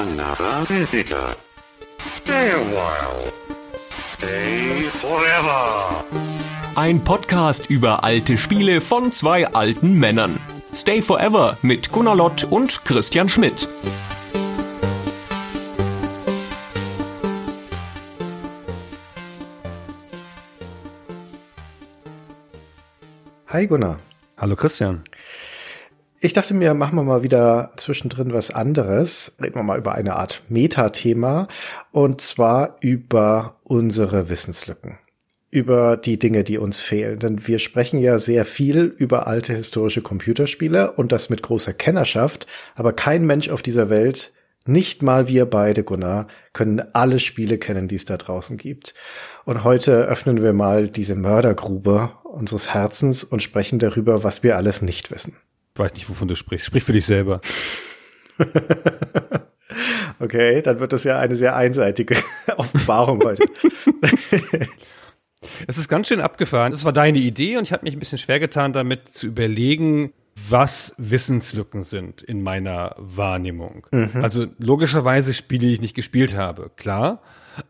another visitor. Stay a while. Stay forever. Ein Podcast über alte Spiele von zwei alten Männern. Stay Forever mit Gunnar Lott und Christian Schmidt. Hi Gunnar. Hallo Christian. Ich dachte mir, machen wir mal wieder zwischendrin was anderes. Reden wir mal über eine Art Metathema und zwar über unsere Wissenslücken. Über die Dinge, die uns fehlen. Denn wir sprechen ja sehr viel über alte historische Computerspiele und das mit großer Kennerschaft. Aber kein Mensch auf dieser Welt, nicht mal wir beide, Gunnar, können alle Spiele kennen, die es da draußen gibt. Und heute öffnen wir mal diese Mördergrube unseres Herzens und sprechen darüber, was wir alles nicht wissen. Ich weiß nicht, wovon du sprichst. Sprich für dich selber. okay, dann wird das ja eine sehr einseitige Offenbarung heute. es ist ganz schön abgefahren. Es war deine Idee und ich habe mich ein bisschen schwer getan, damit zu überlegen, was Wissenslücken sind in meiner Wahrnehmung. Mhm. Also logischerweise Spiele, die ich nicht gespielt habe, klar.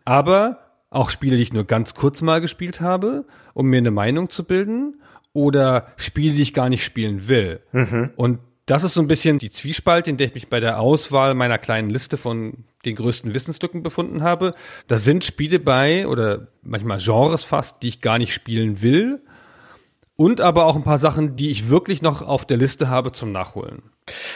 Aber auch Spiele, die ich nur ganz kurz mal gespielt habe, um mir eine Meinung zu bilden oder Spiele, die ich gar nicht spielen will. Mhm. Und das ist so ein bisschen die Zwiespalt, in der ich mich bei der Auswahl meiner kleinen Liste von den größten Wissenslücken befunden habe. Da sind Spiele bei oder manchmal Genres fast, die ich gar nicht spielen will. Und aber auch ein paar Sachen, die ich wirklich noch auf der Liste habe zum Nachholen.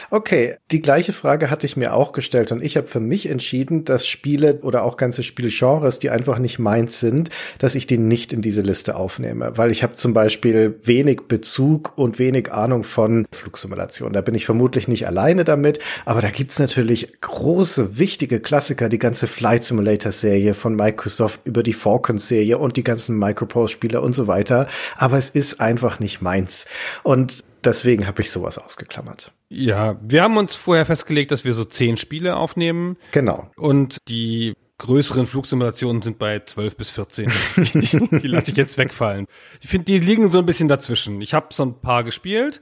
Okay, die gleiche Frage hatte ich mir auch gestellt und ich habe für mich entschieden, dass Spiele oder auch ganze Spielgenres, die einfach nicht meins sind, dass ich die nicht in diese Liste aufnehme, weil ich habe zum Beispiel wenig Bezug und wenig Ahnung von Flugsimulation. Da bin ich vermutlich nicht alleine damit, aber da gibt's natürlich große, wichtige Klassiker, die ganze Flight Simulator Serie von Microsoft über die Falcon Serie und die ganzen Microprose Spiele und so weiter, aber es ist einfach nicht meins. Und deswegen habe ich sowas ausgeklammert. Ja, wir haben uns vorher festgelegt, dass wir so zehn Spiele aufnehmen. Genau. Und die größeren Flugsimulationen sind bei 12 bis 14. die, lasse ich jetzt wegfallen. Ich finde, die liegen so ein bisschen dazwischen. Ich habe so ein paar gespielt.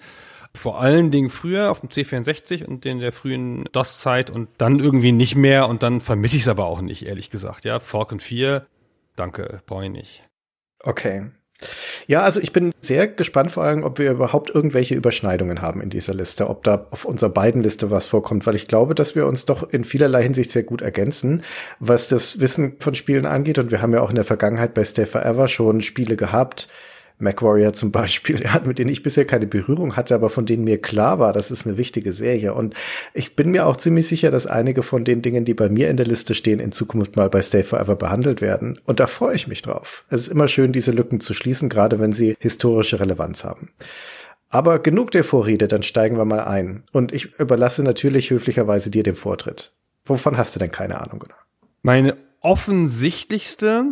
Vor allen Dingen früher auf dem C64 und in der frühen DOS-Zeit und dann irgendwie nicht mehr und dann vermisse ich es aber auch nicht, ehrlich gesagt. Ja, Falcon 4, danke, brauche ich nicht. Okay. Ja, also ich bin sehr gespannt vor allem, ob wir überhaupt irgendwelche Überschneidungen haben in dieser Liste, ob da auf unserer beiden Liste was vorkommt, weil ich glaube, dass wir uns doch in vielerlei Hinsicht sehr gut ergänzen, was das Wissen von Spielen angeht. Und wir haben ja auch in der Vergangenheit bei Stay Forever schon Spiele gehabt, MacWarrior zum Beispiel, mit denen ich bisher keine Berührung hatte, aber von denen mir klar war, das ist eine wichtige Serie. Und ich bin mir auch ziemlich sicher, dass einige von den Dingen, die bei mir in der Liste stehen, in Zukunft mal bei Stay Forever behandelt werden. Und da freue ich mich drauf. Es ist immer schön, diese Lücken zu schließen, gerade wenn sie historische Relevanz haben. Aber genug der Vorrede, dann steigen wir mal ein. Und ich überlasse natürlich höflicherweise dir den Vortritt. Wovon hast du denn keine Ahnung? Meine offensichtlichste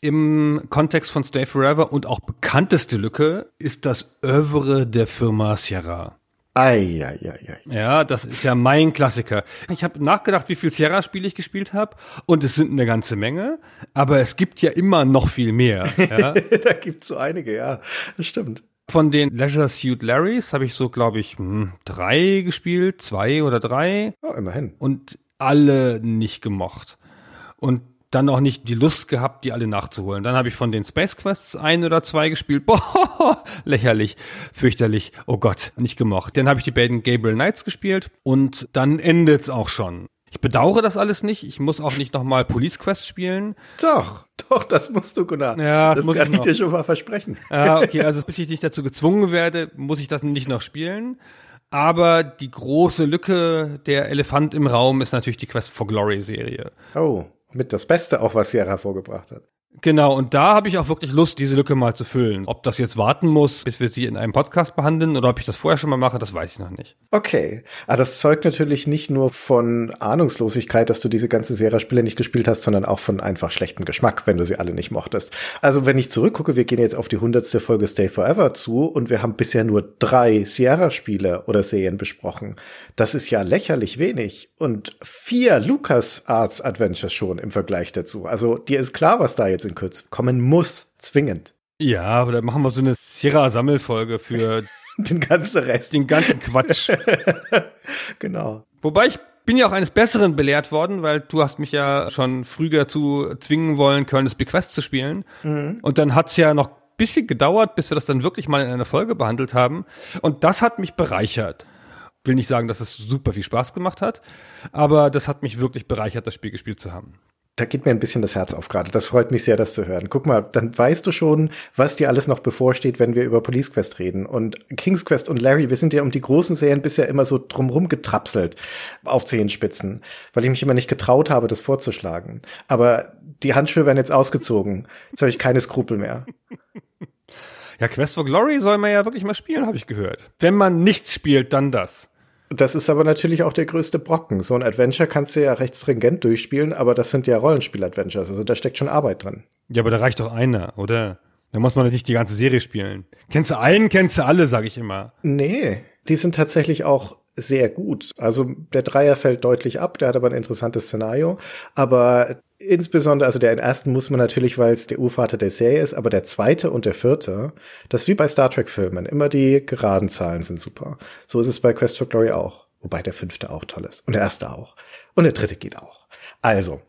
im Kontext von Stay Forever und auch bekannteste Lücke ist das Övre der Firma Sierra. Ei, ei, ei, ei. Ja, das ist ja mein Klassiker. Ich habe nachgedacht, wie viel Sierra-Spiele ich gespielt habe und es sind eine ganze Menge, aber es gibt ja immer noch viel mehr. Ja? da gibt's so einige, ja, das stimmt. Von den Leisure Suit Larrys habe ich so, glaube ich, hm, drei gespielt, zwei oder drei. Oh, immerhin. Und alle nicht gemocht. Und dann auch nicht die Lust gehabt, die alle nachzuholen. Dann habe ich von den Space Quests ein oder zwei gespielt. Boah, lächerlich, fürchterlich. Oh Gott, nicht gemocht. Dann habe ich die beiden Gabriel Knights gespielt und dann endet's auch schon. Ich bedauere das alles nicht. Ich muss auch nicht nochmal Police Quest spielen. Doch, doch, das musst du, Gunnar. Ja, das, das kann ich, ich dir schon mal versprechen. Ja, okay, also bis ich nicht dazu gezwungen werde, muss ich das nicht noch spielen. Aber die große Lücke, der Elefant im Raum, ist natürlich die Quest for Glory Serie. Oh mit das Beste auch, was Sierra hervorgebracht hat. Genau, und da habe ich auch wirklich Lust, diese Lücke mal zu füllen. Ob das jetzt warten muss, bis wir sie in einem Podcast behandeln oder ob ich das vorher schon mal mache, das weiß ich noch nicht. Okay. Aber das zeugt natürlich nicht nur von Ahnungslosigkeit, dass du diese ganzen Sierra-Spiele nicht gespielt hast, sondern auch von einfach schlechtem Geschmack, wenn du sie alle nicht mochtest. Also wenn ich zurückgucke, wir gehen jetzt auf die hundertste Folge Stay Forever zu und wir haben bisher nur drei Sierra-Spiele oder Serien besprochen. Das ist ja lächerlich wenig. Und vier Lucas Arts Adventures schon im Vergleich dazu. Also dir ist klar, was da jetzt jetzt in Kürze kommen muss, zwingend. Ja, oder machen wir so eine Sierra-Sammelfolge für den ganzen Rest. Den ganzen Quatsch. genau. Wobei ich bin ja auch eines Besseren belehrt worden, weil du hast mich ja schon früh dazu zwingen wollen, Colonel's Bequest zu spielen. Mhm. Und dann hat's ja noch bisschen gedauert, bis wir das dann wirklich mal in einer Folge behandelt haben. Und das hat mich bereichert. Will nicht sagen, dass es super viel Spaß gemacht hat, aber das hat mich wirklich bereichert, das Spiel gespielt zu haben da geht mir ein bisschen das Herz auf gerade. Das freut mich sehr, das zu hören. Guck mal, dann weißt du schon, was dir alles noch bevorsteht, wenn wir über Police Quest reden. Und King's Quest und Larry, wir sind ja um die großen Serien bisher immer so drumrum getrapselt auf Zehenspitzen, weil ich mich immer nicht getraut habe, das vorzuschlagen. Aber die Handschuhe werden jetzt ausgezogen. Jetzt habe ich keine Skrupel mehr. Ja, Quest for Glory soll man ja wirklich mal spielen, habe ich gehört. Wenn man nichts spielt, dann das. Das ist aber natürlich auch der größte Brocken. So ein Adventure kannst du ja recht stringent durchspielen, aber das sind ja Rollenspiel-Adventures, also da steckt schon Arbeit drin. Ja, aber da reicht doch einer, oder? Da muss man nicht die ganze Serie spielen. Kennst du einen, kennst du alle, sag ich immer. Nee, die sind tatsächlich auch sehr gut. Also der Dreier fällt deutlich ab, der hat aber ein interessantes Szenario. Aber insbesondere, also der ersten muss man natürlich, weil es der Urvater der Serie ist, aber der zweite und der vierte, das ist wie bei Star Trek-Filmen. Immer die geraden Zahlen sind super. So ist es bei Quest for Glory auch. Wobei der fünfte auch toll ist. Und der erste auch. Und der dritte geht auch. Also,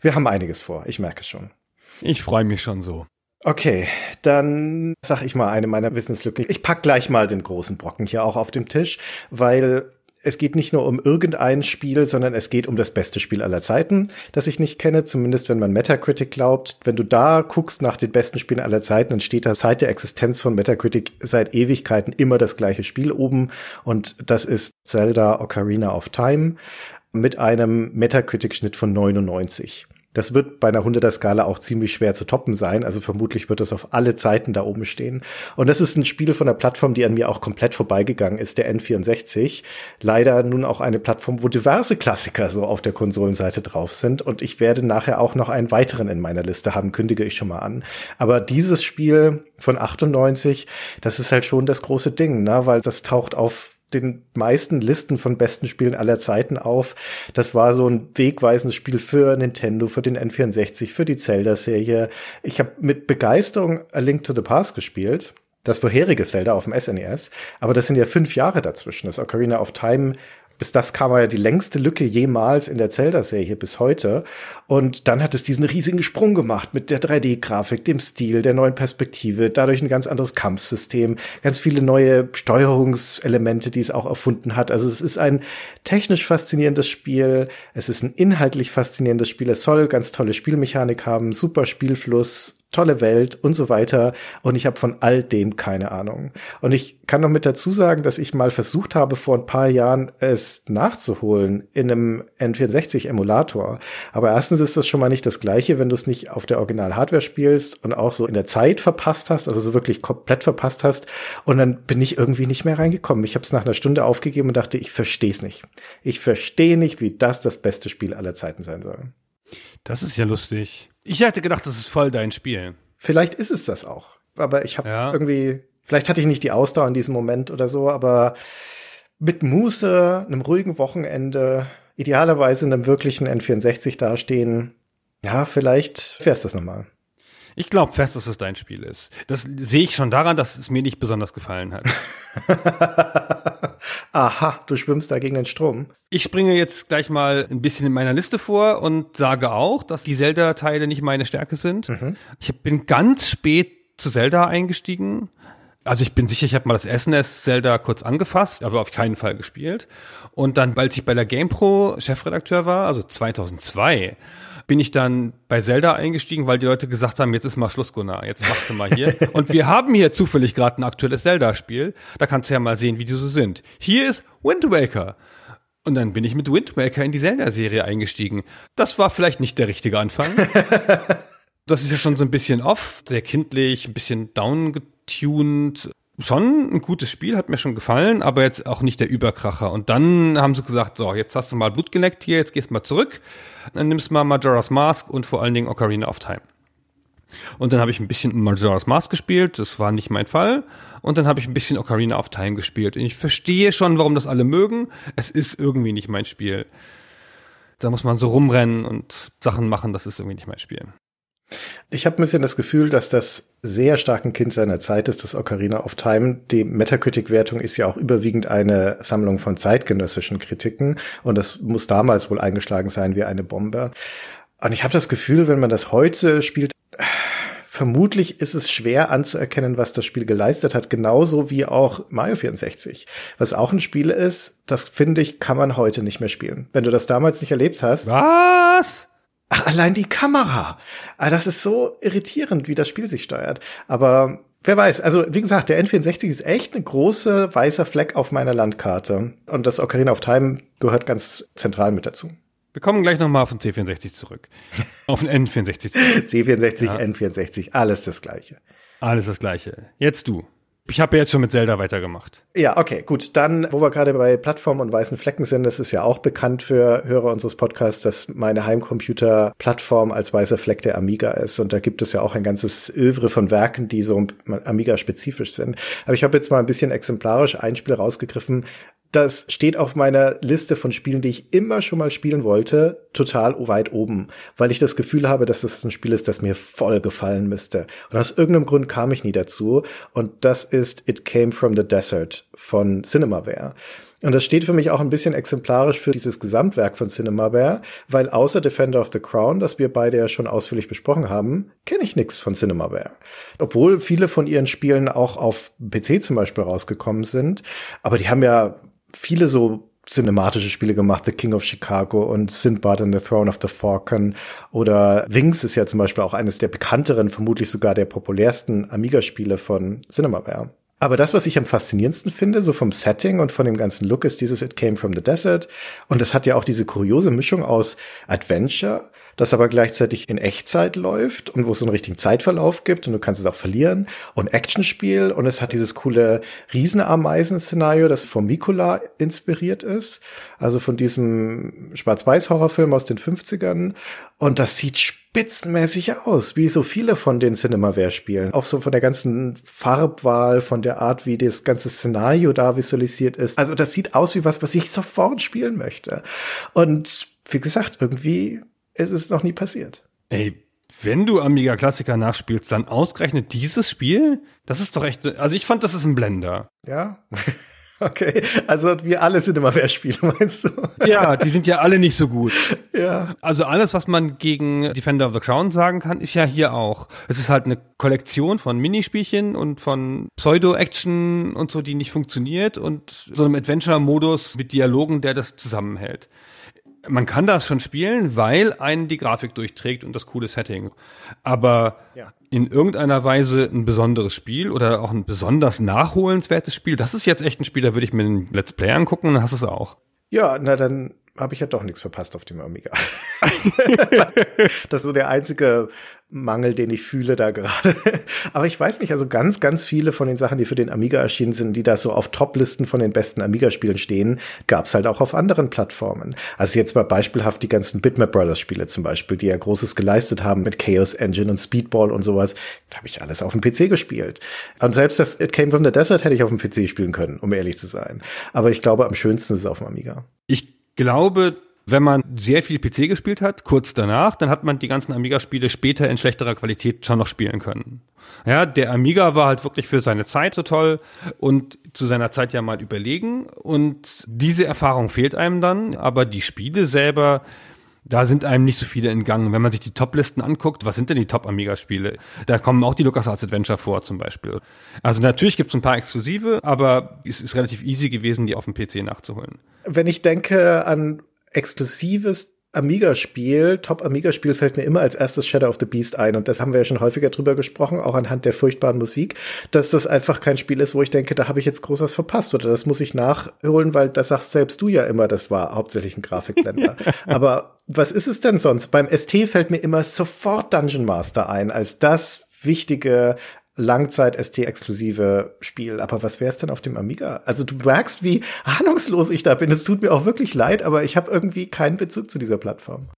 wir haben einiges vor. Ich merke es schon. Ich freue mich schon so. Okay, dann sag ich mal eine meiner Wissenslücken. Ich pack gleich mal den großen Brocken hier auch auf dem Tisch, weil es geht nicht nur um irgendein Spiel, sondern es geht um das beste Spiel aller Zeiten, das ich nicht kenne, zumindest wenn man Metacritic glaubt. Wenn du da guckst nach den besten Spielen aller Zeiten, dann steht da seit der Existenz von Metacritic seit Ewigkeiten immer das gleiche Spiel oben und das ist Zelda Ocarina of Time mit einem Metacritic-Schnitt von 99. Das wird bei einer 100er Skala auch ziemlich schwer zu toppen sein. Also vermutlich wird es auf alle Zeiten da oben stehen. Und das ist ein Spiel von der Plattform, die an mir auch komplett vorbeigegangen ist, der N64. Leider nun auch eine Plattform, wo diverse Klassiker so auf der Konsolenseite drauf sind. Und ich werde nachher auch noch einen weiteren in meiner Liste haben, kündige ich schon mal an. Aber dieses Spiel von 98, das ist halt schon das große Ding, ne? weil das taucht auf den meisten Listen von besten Spielen aller Zeiten auf. Das war so ein wegweisendes Spiel für Nintendo, für den N64, für die Zelda-Serie. Ich habe mit Begeisterung A Link to the Past gespielt das vorherige Zelda auf dem SNES, e aber das sind ja fünf Jahre dazwischen. Das Ocarina of Time bis das kam ja die längste Lücke jemals in der Zelda-Serie bis heute. Und dann hat es diesen riesigen Sprung gemacht mit der 3D-Grafik, dem Stil, der neuen Perspektive, dadurch ein ganz anderes Kampfsystem, ganz viele neue Steuerungselemente, die es auch erfunden hat. Also es ist ein technisch faszinierendes Spiel, es ist ein inhaltlich faszinierendes Spiel, es soll ganz tolle Spielmechanik haben, super Spielfluss, tolle Welt und so weiter. Und ich habe von all dem keine Ahnung. Und ich kann noch mit dazu sagen, dass ich mal versucht habe, vor ein paar Jahren es nachzuholen in einem N64-Emulator. Aber erstens ist das schon mal nicht das Gleiche, wenn du es nicht auf der Original-Hardware spielst und auch so in der Zeit verpasst hast, also so wirklich komplett verpasst hast. Und dann bin ich irgendwie nicht mehr reingekommen. Ich habe es nach einer Stunde aufgegeben und dachte, ich verstehe es nicht. Ich verstehe nicht, wie das das beste Spiel aller Zeiten sein soll. Das ist ja lustig. Ich hätte gedacht, das ist voll dein Spiel. Vielleicht ist es das auch. Aber ich habe ja. irgendwie, vielleicht hatte ich nicht die Ausdauer in diesem Moment oder so, aber mit Muße, einem ruhigen Wochenende, idealerweise in einem wirklichen N64 dastehen, ja, vielleicht wäre es das nochmal. Ich glaube fest, dass es dein Spiel ist. Das sehe ich schon daran, dass es mir nicht besonders gefallen hat. Aha, du schwimmst da gegen den Strom. Ich springe jetzt gleich mal ein bisschen in meiner Liste vor und sage auch, dass die Zelda-Teile nicht meine Stärke sind. Mhm. Ich bin ganz spät zu Zelda eingestiegen. Also ich bin sicher, ich habe mal das SNES Zelda kurz angefasst, aber auf keinen Fall gespielt. Und dann, als ich bei der GamePro Chefredakteur war, also 2002, bin ich dann bei Zelda eingestiegen, weil die Leute gesagt haben, jetzt ist mal Schluss, Gunnar, jetzt machst du mal hier. Und wir haben hier zufällig gerade ein aktuelles Zelda-Spiel. Da kannst du ja mal sehen, wie die so sind. Hier ist Wind Waker. Und dann bin ich mit Wind Waker in die Zelda-Serie eingestiegen. Das war vielleicht nicht der richtige Anfang. das ist ja schon so ein bisschen off, sehr kindlich, ein bisschen downgetuned schon ein gutes Spiel, hat mir schon gefallen, aber jetzt auch nicht der Überkracher. Und dann haben sie gesagt, so, jetzt hast du mal Blut geleckt hier, jetzt gehst mal zurück, dann nimmst mal Majora's Mask und vor allen Dingen Ocarina of Time. Und dann habe ich ein bisschen Majora's Mask gespielt, das war nicht mein Fall. Und dann habe ich ein bisschen Ocarina of Time gespielt. Und ich verstehe schon, warum das alle mögen. Es ist irgendwie nicht mein Spiel. Da muss man so rumrennen und Sachen machen, das ist irgendwie nicht mein Spiel. Ich habe ein bisschen das Gefühl, dass das sehr stark ein Kind seiner Zeit ist, das Ocarina of Time. Die Metacritic-Wertung ist ja auch überwiegend eine Sammlung von zeitgenössischen Kritiken und das muss damals wohl eingeschlagen sein wie eine Bombe. Und ich habe das Gefühl, wenn man das heute spielt, vermutlich ist es schwer anzuerkennen, was das Spiel geleistet hat, genauso wie auch Mario 64, was auch ein Spiel ist, das finde ich, kann man heute nicht mehr spielen. Wenn du das damals nicht erlebt hast. Was? Ach, allein die Kamera. Ah, das ist so irritierend, wie das Spiel sich steuert. Aber wer weiß, also wie gesagt, der N64 ist echt eine große weißer Fleck auf meiner Landkarte. Und das Ocarina of Time gehört ganz zentral mit dazu. Wir kommen gleich nochmal auf den C64 zurück. auf den N64 zurück. C64, ja. N64, alles das Gleiche. Alles das Gleiche. Jetzt du. Ich habe ja jetzt schon mit Zelda weitergemacht. Ja, okay, gut. Dann, wo wir gerade bei Plattformen und weißen Flecken sind, das ist ja auch bekannt für Hörer unseres Podcasts, dass meine Heimcomputer-Plattform als weißer Fleck der Amiga ist. Und da gibt es ja auch ein ganzes Övre von Werken, die so Amiga-spezifisch sind. Aber ich habe jetzt mal ein bisschen exemplarisch ein Spiel rausgegriffen, das steht auf meiner Liste von Spielen, die ich immer schon mal spielen wollte, total weit oben, weil ich das Gefühl habe, dass das ein Spiel ist, das mir voll gefallen müsste. Und aus irgendeinem Grund kam ich nie dazu. Und das ist It Came from the Desert von Cinemaware. Und das steht für mich auch ein bisschen exemplarisch für dieses Gesamtwerk von Cinemaware, weil außer Defender of the Crown, das wir beide ja schon ausführlich besprochen haben, kenne ich nichts von Cinemaware. Obwohl viele von ihren Spielen auch auf PC zum Beispiel rausgekommen sind. Aber die haben ja viele so cinematische Spiele gemacht, The King of Chicago und Sinbad and the Throne of the Falcon oder Wings ist ja zum Beispiel auch eines der bekannteren, vermutlich sogar der populärsten Amiga-Spiele von Cinemaware. Aber das, was ich am faszinierendsten finde, so vom Setting und von dem ganzen Look, ist dieses It Came from the Desert. Und es hat ja auch diese kuriose Mischung aus Adventure das aber gleichzeitig in Echtzeit läuft und wo es so einen richtigen Zeitverlauf gibt und du kannst es auch verlieren und Actionspiel und es hat dieses coole Riesenameisen-Szenario, das von Mikola inspiriert ist, also von diesem Schwarz-Weiß-Horrorfilm aus den 50ern und das sieht spitzenmäßig aus, wie so viele von den Cinemaware-Spielen. Auch so von der ganzen Farbwahl, von der Art, wie das ganze Szenario da visualisiert ist. Also das sieht aus wie was, was ich sofort spielen möchte. Und wie gesagt, irgendwie es ist noch nie passiert. Ey, wenn du Amiga Klassiker nachspielst, dann ausgerechnet dieses Spiel? Das ist doch echt, also ich fand, das ist ein Blender. Ja. Okay, also wir alle sind immer Wehrspiele, meinst du? Ja, die sind ja alle nicht so gut. Ja. Also alles, was man gegen Defender of the Crown sagen kann, ist ja hier auch. Es ist halt eine Kollektion von Minispielchen und von Pseudo-Action und so, die nicht funktioniert und so einem Adventure-Modus mit Dialogen, der das zusammenhält man kann das schon spielen, weil einen die Grafik durchträgt und das coole Setting. Aber ja. in irgendeiner Weise ein besonderes Spiel oder auch ein besonders nachholenswertes Spiel, das ist jetzt echt ein Spiel, da würde ich mir einen Let's Play angucken, dann hast du es auch. Ja, na dann habe ich ja doch nichts verpasst auf dem Amiga. das ist so der einzige Mangel, den ich fühle da gerade. Aber ich weiß nicht, also ganz, ganz viele von den Sachen, die für den Amiga erschienen sind, die da so auf Top-Listen von den besten Amiga-Spielen stehen, gab's halt auch auf anderen Plattformen. Also jetzt mal beispielhaft die ganzen Bitmap Brothers Spiele zum Beispiel, die ja Großes geleistet haben mit Chaos Engine und Speedball und sowas. Da habe ich alles auf dem PC gespielt. Und selbst das It Came from the Desert hätte ich auf dem PC spielen können, um ehrlich zu sein. Aber ich glaube, am schönsten ist es auf dem Amiga. Ich glaube, wenn man sehr viel PC gespielt hat, kurz danach, dann hat man die ganzen Amiga-Spiele später in schlechterer Qualität schon noch spielen können. Ja, der Amiga war halt wirklich für seine Zeit so toll und zu seiner Zeit ja mal überlegen. Und diese Erfahrung fehlt einem dann, aber die Spiele selber, da sind einem nicht so viele entgangen. Wenn man sich die Top-Listen anguckt, was sind denn die Top-Amiga-Spiele? Da kommen auch die LucasArts Adventure vor zum Beispiel. Also natürlich gibt es ein paar Exklusive, aber es ist relativ easy gewesen, die auf dem PC nachzuholen. Wenn ich denke an exklusives Amiga-Spiel, Top-Amiga-Spiel fällt mir immer als erstes Shadow of the Beast ein. Und das haben wir ja schon häufiger drüber gesprochen, auch anhand der furchtbaren Musik, dass das einfach kein Spiel ist, wo ich denke, da habe ich jetzt groß was verpasst oder das muss ich nachholen, weil das sagst selbst du ja immer, das war hauptsächlich ein Grafikblender. Aber was ist es denn sonst? Beim ST fällt mir immer sofort Dungeon Master ein, als das wichtige Langzeit-ST-exklusive Spiel. Aber was wäre es denn auf dem Amiga? Also du merkst, wie ahnungslos ich da bin. Es tut mir auch wirklich leid, aber ich habe irgendwie keinen Bezug zu dieser Plattform.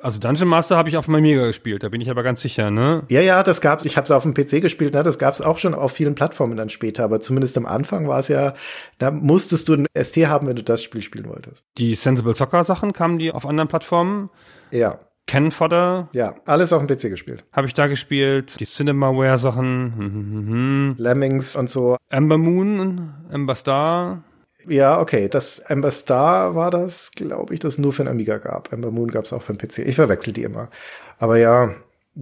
Also Dungeon Master habe ich auf dem Amiga gespielt, da bin ich aber ganz sicher, ne? Ja, ja, das gab's. Ich habe es auf dem PC gespielt, ne? Das gab's auch schon auf vielen Plattformen dann später, aber zumindest am Anfang war es ja, da musstest du ein ST haben, wenn du das Spiel spielen wolltest. Die Sensible Soccer Sachen kamen die auf anderen Plattformen? Ja. Cannon Fodder Ja, alles auf dem PC gespielt. habe ich da gespielt. Die Cinemaware-Sachen. Hm, hm, hm, hm. Lemmings und so. Amber Moon, Amber Star. Ja, okay, das Amber Star war das, glaube ich, das nur für den Amiga gab. Amber Moon gab es auch für den PC. Ich verwechsel die immer. Aber ja,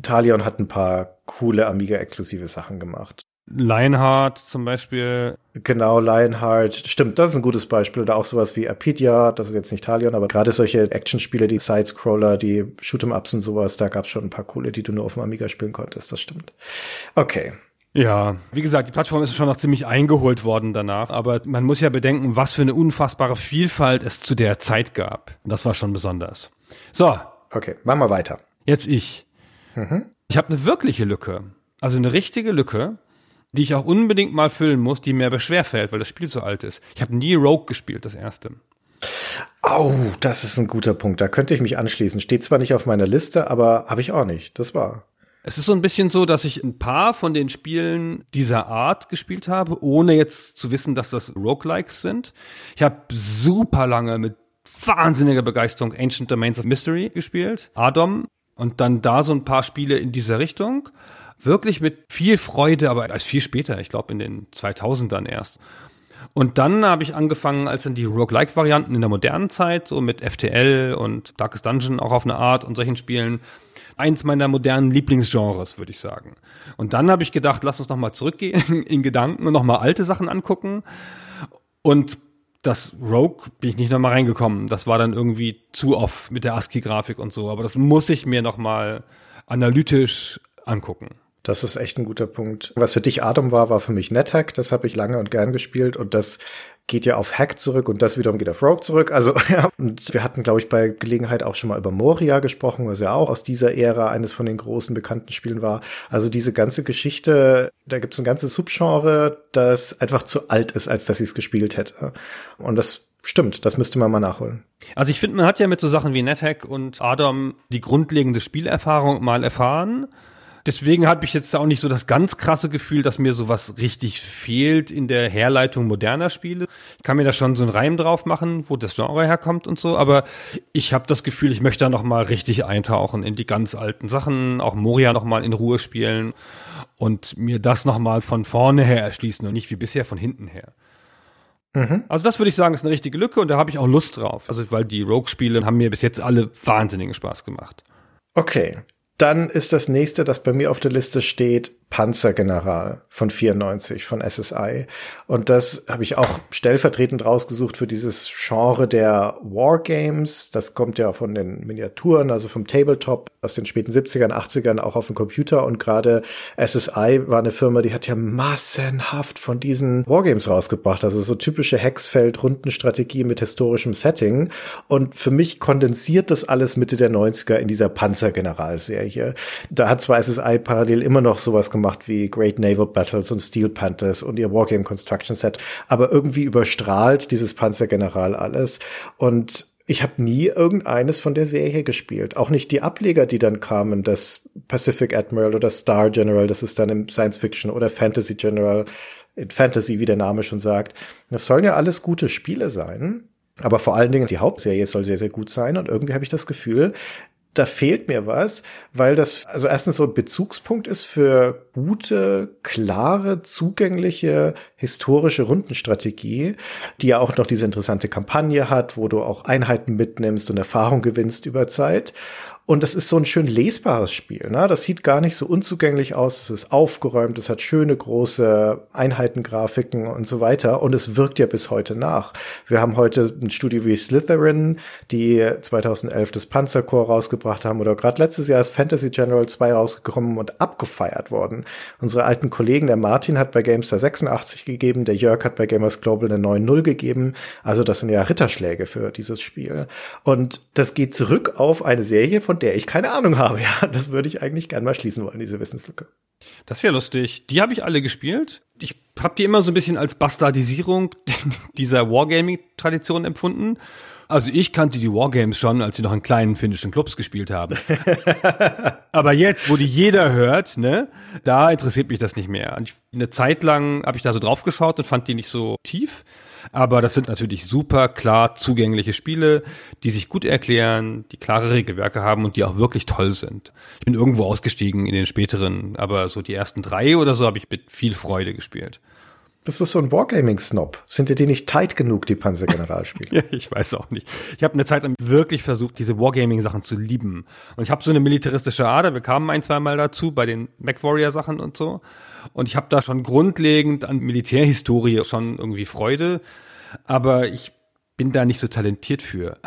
Talion hat ein paar coole Amiga-exklusive Sachen gemacht. Lionheart zum Beispiel. Genau, Lionheart. Stimmt, das ist ein gutes Beispiel. Oder auch sowas wie Apidia, das ist jetzt nicht Talion, aber gerade solche Actionspiele, die Sidescroller, die Shoot'em-Ups und sowas, da gab es schon ein paar coole, die du nur auf dem Amiga spielen konntest, das stimmt. Okay. Ja, wie gesagt, die Plattform ist schon noch ziemlich eingeholt worden danach, aber man muss ja bedenken, was für eine unfassbare Vielfalt es zu der Zeit gab. Und das war schon besonders. So, Okay, machen wir weiter. jetzt ich. Ich habe eine wirkliche Lücke, also eine richtige Lücke, die ich auch unbedingt mal füllen muss, die mir aber schwerfällt, weil das Spiel so alt ist. Ich habe nie Rogue gespielt, das erste. Au, das ist ein guter Punkt. Da könnte ich mich anschließen. Steht zwar nicht auf meiner Liste, aber habe ich auch nicht. Das war. Es ist so ein bisschen so, dass ich ein paar von den Spielen dieser Art gespielt habe, ohne jetzt zu wissen, dass das Roguelikes sind. Ich habe super lange mit wahnsinniger Begeisterung Ancient Domains of Mystery gespielt, Adam, und dann da so ein paar Spiele in dieser Richtung. Wirklich mit viel Freude, aber erst viel später, ich glaube in den 2000ern erst. Und dann habe ich angefangen, als dann die Roguelike-Varianten in der modernen Zeit, so mit FTL und Darkest Dungeon auch auf eine Art und solchen Spielen, eins meiner modernen Lieblingsgenres, würde ich sagen. Und dann habe ich gedacht, lass uns nochmal zurückgehen in Gedanken und nochmal alte Sachen angucken. Und das Rogue bin ich nicht nochmal reingekommen. Das war dann irgendwie zu off mit der ASCII-Grafik und so. Aber das muss ich mir nochmal analytisch angucken. Das ist echt ein guter Punkt. Was für dich Atom war, war für mich NetHack. Das habe ich lange und gern gespielt und das geht ja auf Hack zurück und das wiederum geht auf Rogue zurück. Also ja, und wir hatten, glaube ich, bei Gelegenheit auch schon mal über Moria gesprochen, was ja auch aus dieser Ära eines von den großen bekannten Spielen war. Also diese ganze Geschichte, da gibt es ein ganzes Subgenre, das einfach zu alt ist, als dass ich es gespielt hätte. Und das stimmt, das müsste man mal nachholen. Also ich finde, man hat ja mit so Sachen wie NetHack und Adam die grundlegende Spielerfahrung mal erfahren. Deswegen habe ich jetzt auch nicht so das ganz krasse Gefühl, dass mir sowas richtig fehlt in der Herleitung moderner Spiele. Ich kann mir da schon so einen Reim drauf machen, wo das Genre herkommt und so, aber ich habe das Gefühl, ich möchte da noch mal richtig eintauchen in die ganz alten Sachen, auch Moria noch mal in Ruhe spielen und mir das noch mal von vorne her erschließen und nicht wie bisher von hinten her. Also das würde ich sagen, ist eine richtige Lücke und da habe ich auch Lust drauf. Also weil die Rogue-Spiele haben mir bis jetzt alle wahnsinnigen Spaß gemacht. Okay. Dann ist das nächste, das bei mir auf der Liste steht, Panzergeneral von 94 von SSI. Und das habe ich auch stellvertretend rausgesucht für dieses Genre der Wargames. Das kommt ja von den Miniaturen, also vom Tabletop aus den späten 70ern, 80ern auch auf dem Computer. Und gerade SSI war eine Firma, die hat ja massenhaft von diesen Wargames rausgebracht. Also so typische Hexfeld-Rundenstrategie mit historischem Setting. Und für mich kondensiert das alles Mitte der 90er in dieser Panzergeneral-Serie. Da hat zwar SSI parallel immer noch sowas gemacht wie Great Naval Battles und Steel Panthers und ihr Wargame Construction Set, aber irgendwie überstrahlt dieses Panzergeneral alles und ich habe nie irgendeines von der Serie gespielt. Auch nicht die Ableger, die dann kamen, das Pacific Admiral oder Star General, das ist dann im Science Fiction oder Fantasy General, in Fantasy, wie der Name schon sagt. Das sollen ja alles gute Spiele sein. Aber vor allen Dingen die Hauptserie soll sehr, sehr gut sein. Und irgendwie habe ich das Gefühl, da fehlt mir was, weil das also erstens so ein Bezugspunkt ist für gute, klare, zugängliche historische Rundenstrategie, die ja auch noch diese interessante Kampagne hat, wo du auch Einheiten mitnimmst und Erfahrung gewinnst über Zeit. Und das ist so ein schön lesbares Spiel. Ne? Das sieht gar nicht so unzugänglich aus. Es ist aufgeräumt, es hat schöne große Einheitengrafiken und so weiter. Und es wirkt ja bis heute nach. Wir haben heute ein Studio wie Slytherin, die 2011 das Panzerkorps rausgebracht haben oder gerade letztes Jahr ist Fantasy General 2 rausgekommen und abgefeiert worden. Unsere alten Kollegen, der Martin hat bei Gamestar 86 gegeben, der Jörg hat bei Gamers Global eine 9.0 gegeben. Also das sind ja Ritterschläge für dieses Spiel. Und das geht zurück auf eine Serie, von der ich keine Ahnung habe. Ja, das würde ich eigentlich gern mal schließen wollen, diese Wissenslücke. Das ist ja lustig. Die habe ich alle gespielt. Ich habe die immer so ein bisschen als Bastardisierung dieser Wargaming-Tradition empfunden. Also ich kannte die Wargames schon, als sie noch in kleinen finnischen Clubs gespielt haben. Aber jetzt, wo die jeder hört, ne, da interessiert mich das nicht mehr. Und eine Zeit lang habe ich da so drauf geschaut und fand die nicht so tief. Aber das sind natürlich super klar zugängliche Spiele, die sich gut erklären, die klare Regelwerke haben und die auch wirklich toll sind. Ich bin irgendwo ausgestiegen in den späteren, aber so die ersten drei oder so habe ich mit viel Freude gespielt. Bist du so ein Wargaming-Snob? Sind dir die nicht tight genug, die Panzergeneralspiele? ja, ich weiß auch nicht. Ich habe eine Zeit lang wirklich versucht, diese Wargaming-Sachen zu lieben. Und ich habe so eine militaristische Ader. Wir kamen ein, zwei Mal dazu bei den MacWarrior-Sachen und so. Und ich habe da schon grundlegend an Militärhistorie schon irgendwie Freude. Aber ich bin da nicht so talentiert für.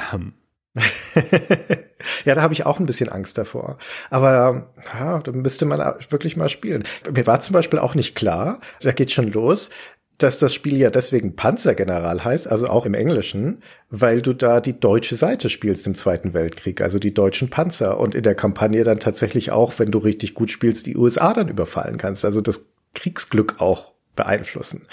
ja, da habe ich auch ein bisschen Angst davor. Aber ja, da müsste man wirklich mal spielen. Mir war zum Beispiel auch nicht klar, da geht schon los, dass das Spiel ja deswegen Panzergeneral heißt, also auch im Englischen, weil du da die deutsche Seite spielst im Zweiten Weltkrieg, also die deutschen Panzer und in der Kampagne dann tatsächlich auch, wenn du richtig gut spielst, die USA dann überfallen kannst, also das Kriegsglück auch beeinflussen.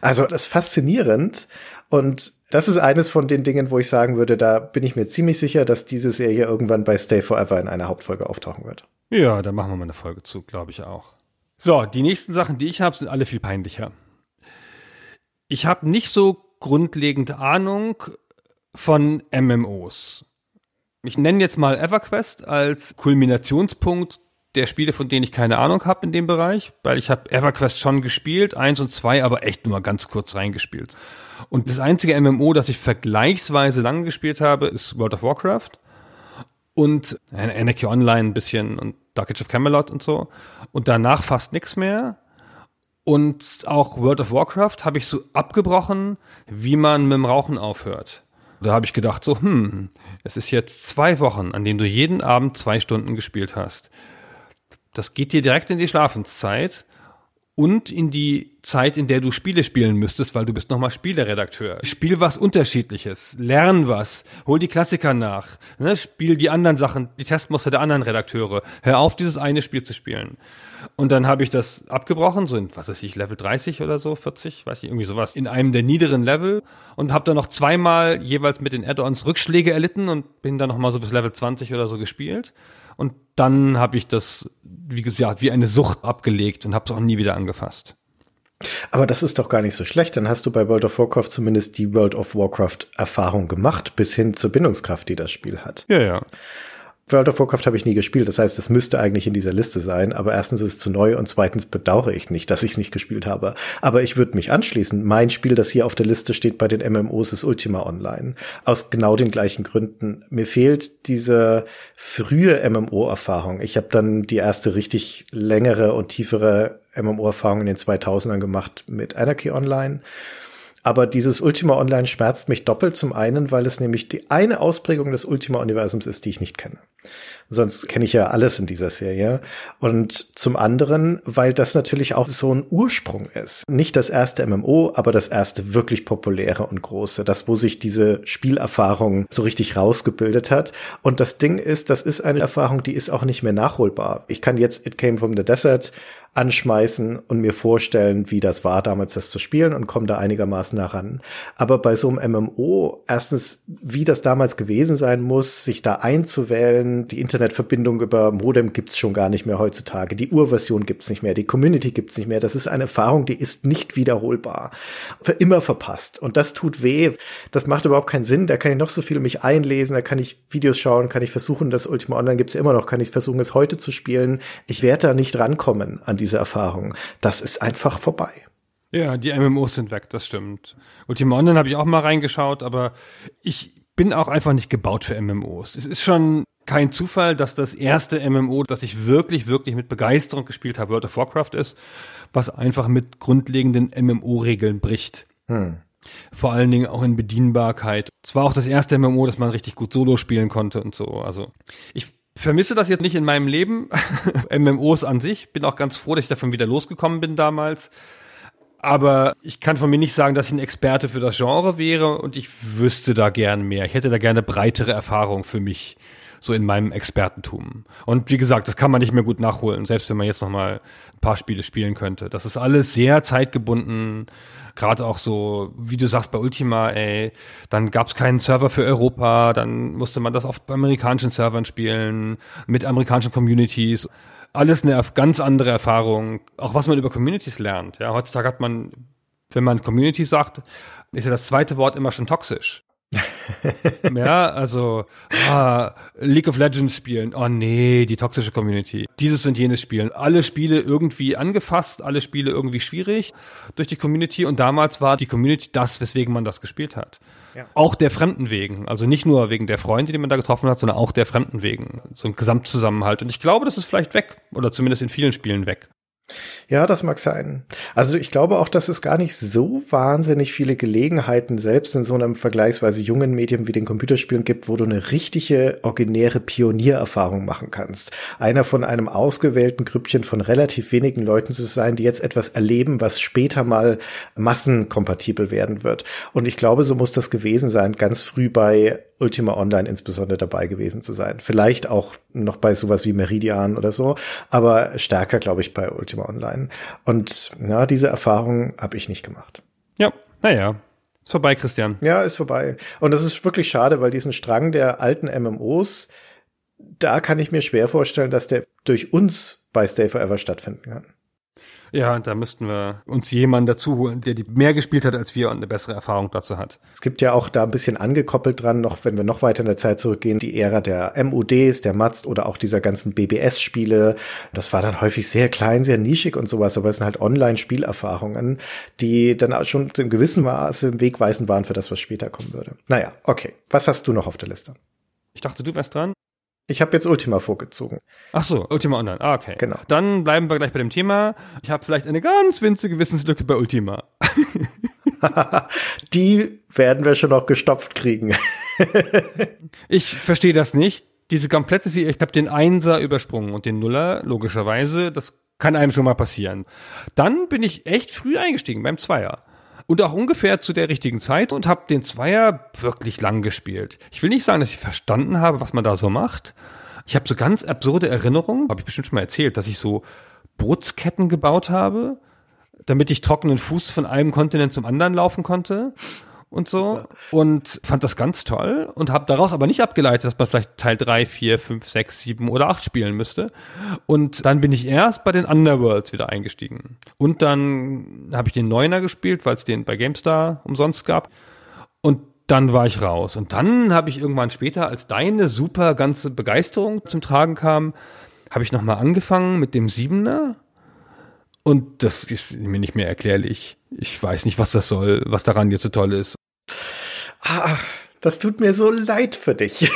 Also das faszinierend und das ist eines von den Dingen, wo ich sagen würde, da bin ich mir ziemlich sicher, dass diese Serie irgendwann bei Stay Forever in einer Hauptfolge auftauchen wird. Ja, da machen wir mal eine Folge zu, glaube ich auch. So, die nächsten Sachen, die ich habe, sind alle viel peinlicher. Ich habe nicht so grundlegende Ahnung von MMOs. Ich nenne jetzt mal EverQuest als Kulminationspunkt der Spiele, von denen ich keine Ahnung habe in dem Bereich, weil ich habe EverQuest schon gespielt, eins und zwei, aber echt nur ganz kurz reingespielt. Und das einzige MMO, das ich vergleichsweise lang gespielt habe, ist World of Warcraft und Anarchy Online ein bisschen und Dark Age of Camelot und so. Und danach fast nichts mehr. Und auch World of Warcraft habe ich so abgebrochen, wie man mit dem Rauchen aufhört. Da habe ich gedacht, so, hm, es ist jetzt zwei Wochen, an denen du jeden Abend zwei Stunden gespielt hast. Das geht dir direkt in die Schlafenszeit und in die Zeit, in der du Spiele spielen müsstest, weil du bist nochmal Spieleredakteur. Spiel was Unterschiedliches, lern was, hol die Klassiker nach, ne? spiel die anderen Sachen, die Testmuster der anderen Redakteure. Hör auf, dieses eine Spiel zu spielen. Und dann habe ich das abgebrochen, so in, was weiß ich, Level 30 oder so, 40, weiß ich, irgendwie sowas, in einem der niederen Level und habe dann noch zweimal jeweils mit den Add-ons Rückschläge erlitten und bin dann nochmal so bis Level 20 oder so gespielt. Und dann habe ich das, wie gesagt, wie eine Sucht abgelegt und habe es auch nie wieder angefasst. Aber das ist doch gar nicht so schlecht. Dann hast du bei World of Warcraft zumindest die World of Warcraft Erfahrung gemacht, bis hin zur Bindungskraft, die das Spiel hat. Ja, ja. World of Warcraft habe ich nie gespielt. Das heißt, es müsste eigentlich in dieser Liste sein. Aber erstens ist es zu neu und zweitens bedauere ich nicht, dass ich es nicht gespielt habe. Aber ich würde mich anschließen. Mein Spiel, das hier auf der Liste steht bei den MMOs, ist Ultima Online. Aus genau den gleichen Gründen. Mir fehlt diese frühe MMO-Erfahrung. Ich habe dann die erste richtig längere und tiefere MMO-Erfahrung in den 2000ern gemacht mit Anarchy Online. Aber dieses Ultima Online schmerzt mich doppelt. Zum einen, weil es nämlich die eine Ausprägung des Ultima-Universums ist, die ich nicht kenne. Sonst kenne ich ja alles in dieser Serie. Und zum anderen, weil das natürlich auch so ein Ursprung ist. Nicht das erste MMO, aber das erste wirklich populäre und große. Das, wo sich diese Spielerfahrung so richtig rausgebildet hat. Und das Ding ist, das ist eine Erfahrung, die ist auch nicht mehr nachholbar. Ich kann jetzt It Came from the Desert anschmeißen und mir vorstellen, wie das war, damals das zu spielen und komme da einigermaßen daran. Aber bei so einem MMO, erstens, wie das damals gewesen sein muss, sich da einzuwählen, die Internetverbindung über Modem gibt's schon gar nicht mehr heutzutage, die Urversion gibt's nicht mehr, die Community gibt's nicht mehr. Das ist eine Erfahrung, die ist nicht wiederholbar. Für immer verpasst. Und das tut weh. Das macht überhaupt keinen Sinn. Da kann ich noch so viel mich einlesen, da kann ich Videos schauen, kann ich versuchen, das Ultima Online gibt's immer noch, kann ich versuchen, es heute zu spielen. Ich werde da nicht rankommen an diese Erfahrung. Das ist einfach vorbei. Ja, die MMOs sind weg, das stimmt. Ultima Online habe ich auch mal reingeschaut, aber ich bin auch einfach nicht gebaut für MMOs. Es ist schon kein Zufall, dass das erste MMO, das ich wirklich, wirklich mit Begeisterung gespielt habe, World of Warcraft ist, was einfach mit grundlegenden MMO-Regeln bricht. Hm. Vor allen Dingen auch in Bedienbarkeit. Es war auch das erste MMO, das man richtig gut solo spielen konnte und so. Also ich vermisse das jetzt nicht in meinem Leben, MMOs an sich. Bin auch ganz froh, dass ich davon wieder losgekommen bin damals. Aber ich kann von mir nicht sagen, dass ich ein Experte für das Genre wäre und ich wüsste da gern mehr. Ich hätte da gerne breitere Erfahrung für mich, so in meinem Expertentum. Und wie gesagt, das kann man nicht mehr gut nachholen, selbst wenn man jetzt noch mal ein paar Spiele spielen könnte. Das ist alles sehr zeitgebunden Gerade auch so, wie du sagst, bei Ultima, ey, dann gab es keinen Server für Europa, dann musste man das auf amerikanischen Servern spielen, mit amerikanischen Communities. Alles eine ganz andere Erfahrung, auch was man über Communities lernt. Ja, heutzutage hat man Wenn man Community sagt, ist ja das zweite Wort immer schon toxisch. Ja, also ah, League of Legends spielen. Oh nee, die toxische Community. Dieses und jenes spielen. Alle Spiele irgendwie angefasst, alle Spiele irgendwie schwierig durch die Community. Und damals war die Community das, weswegen man das gespielt hat. Ja. Auch der Fremden wegen. Also nicht nur wegen der Freunde, die man da getroffen hat, sondern auch der Fremden wegen. So ein Gesamtzusammenhalt. Und ich glaube, das ist vielleicht weg. Oder zumindest in vielen Spielen weg. Ja, das mag sein. Also ich glaube auch, dass es gar nicht so wahnsinnig viele Gelegenheiten selbst in so einem vergleichsweise jungen Medium wie den Computerspielen gibt, wo du eine richtige, originäre Pioniererfahrung machen kannst. Einer von einem ausgewählten Grüppchen von relativ wenigen Leuten zu sein, die jetzt etwas erleben, was später mal massenkompatibel werden wird. Und ich glaube, so muss das gewesen sein, ganz früh bei Ultima Online insbesondere dabei gewesen zu sein. Vielleicht auch noch bei sowas wie Meridian oder so, aber stärker, glaube ich, bei Ultima Online. Und ja, diese Erfahrung habe ich nicht gemacht. Ja, naja. Ist vorbei, Christian. Ja, ist vorbei. Und das ist wirklich schade, weil diesen Strang der alten MMOs, da kann ich mir schwer vorstellen, dass der durch uns bei Stay Forever stattfinden kann. Ja, da müssten wir uns jemanden dazu holen, der die mehr gespielt hat als wir und eine bessere Erfahrung dazu hat. Es gibt ja auch da ein bisschen angekoppelt dran, noch wenn wir noch weiter in der Zeit zurückgehen, die Ära der MUDs, der Mazd oder auch dieser ganzen BBS-Spiele. Das war dann häufig sehr klein, sehr nischig und sowas, aber es sind halt Online-Spielerfahrungen, die dann auch schon in gewissem Maße im Wegweisend waren für das, was später kommen würde. Naja, okay. Was hast du noch auf der Liste? Ich dachte, du wärst dran. Ich habe jetzt Ultima vorgezogen. Ach so, Ultima Online. Ah, okay. Genau. Dann bleiben wir gleich bei dem Thema. Ich habe vielleicht eine ganz winzige Wissenslücke bei Ultima. Die werden wir schon noch gestopft kriegen. ich verstehe das nicht. Diese komplette Serie, ich habe den Einser übersprungen und den Nuller, logischerweise. Das kann einem schon mal passieren. Dann bin ich echt früh eingestiegen beim Zweier und auch ungefähr zu der richtigen Zeit und habe den Zweier wirklich lang gespielt. Ich will nicht sagen, dass ich verstanden habe, was man da so macht. Ich habe so ganz absurde Erinnerungen, habe ich bestimmt schon mal erzählt, dass ich so Bootsketten gebaut habe, damit ich trockenen Fuß von einem Kontinent zum anderen laufen konnte und so und fand das ganz toll und habe daraus aber nicht abgeleitet, dass man vielleicht Teil 3, 4, 5, 6, 7 oder 8 spielen müsste. Und dann bin ich erst bei den Underworlds wieder eingestiegen. Und dann habe ich den Neuner gespielt, weil es den bei GameStar umsonst gab. Und dann war ich raus. Und dann habe ich irgendwann später, als deine super ganze Begeisterung zum Tragen kam, habe ich nochmal angefangen mit dem Siebener. Und das ist mir nicht mehr erklärlich. Ich weiß nicht, was das soll, was daran jetzt so toll ist. Ah, das tut mir so leid für dich.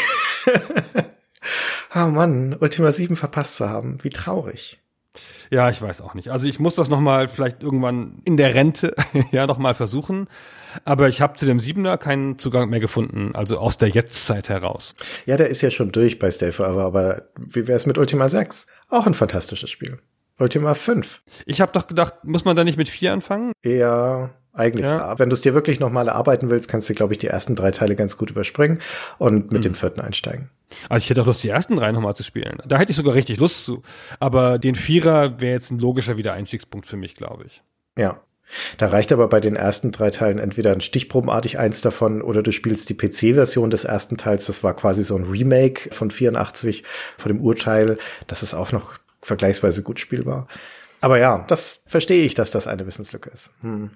ah Mann, Ultima 7 verpasst zu haben. Wie traurig. Ja, ich weiß auch nicht. Also ich muss das noch mal vielleicht irgendwann in der Rente ja noch mal versuchen. Aber ich habe zu dem Siebener keinen Zugang mehr gefunden, also aus der Jetztzeit heraus. Ja, der ist ja schon durch bei Stay Forever, aber wie wäre es mit Ultima 6? Auch ein fantastisches Spiel. Ultima 5. Ich habe doch gedacht, muss man da nicht mit 4 anfangen? Ja, eigentlich ja. Wenn du es dir wirklich nochmal erarbeiten willst, kannst du, glaube ich, die ersten drei Teile ganz gut überspringen und mit mhm. dem vierten einsteigen. Also ich hätte auch Lust, die ersten drei nochmal zu spielen. Da hätte ich sogar richtig Lust zu. Aber den Vierer wäre jetzt ein logischer Wiedereinstiegspunkt für mich, glaube ich. Ja. Da reicht aber bei den ersten drei Teilen entweder ein stichprobenartig eins davon oder du spielst die PC-Version des ersten Teils. Das war quasi so ein Remake von 84 von dem Urteil. Das ist auch noch vergleichsweise gut spielbar. Aber ja, das verstehe ich, dass das eine Wissenslücke ist. Hm.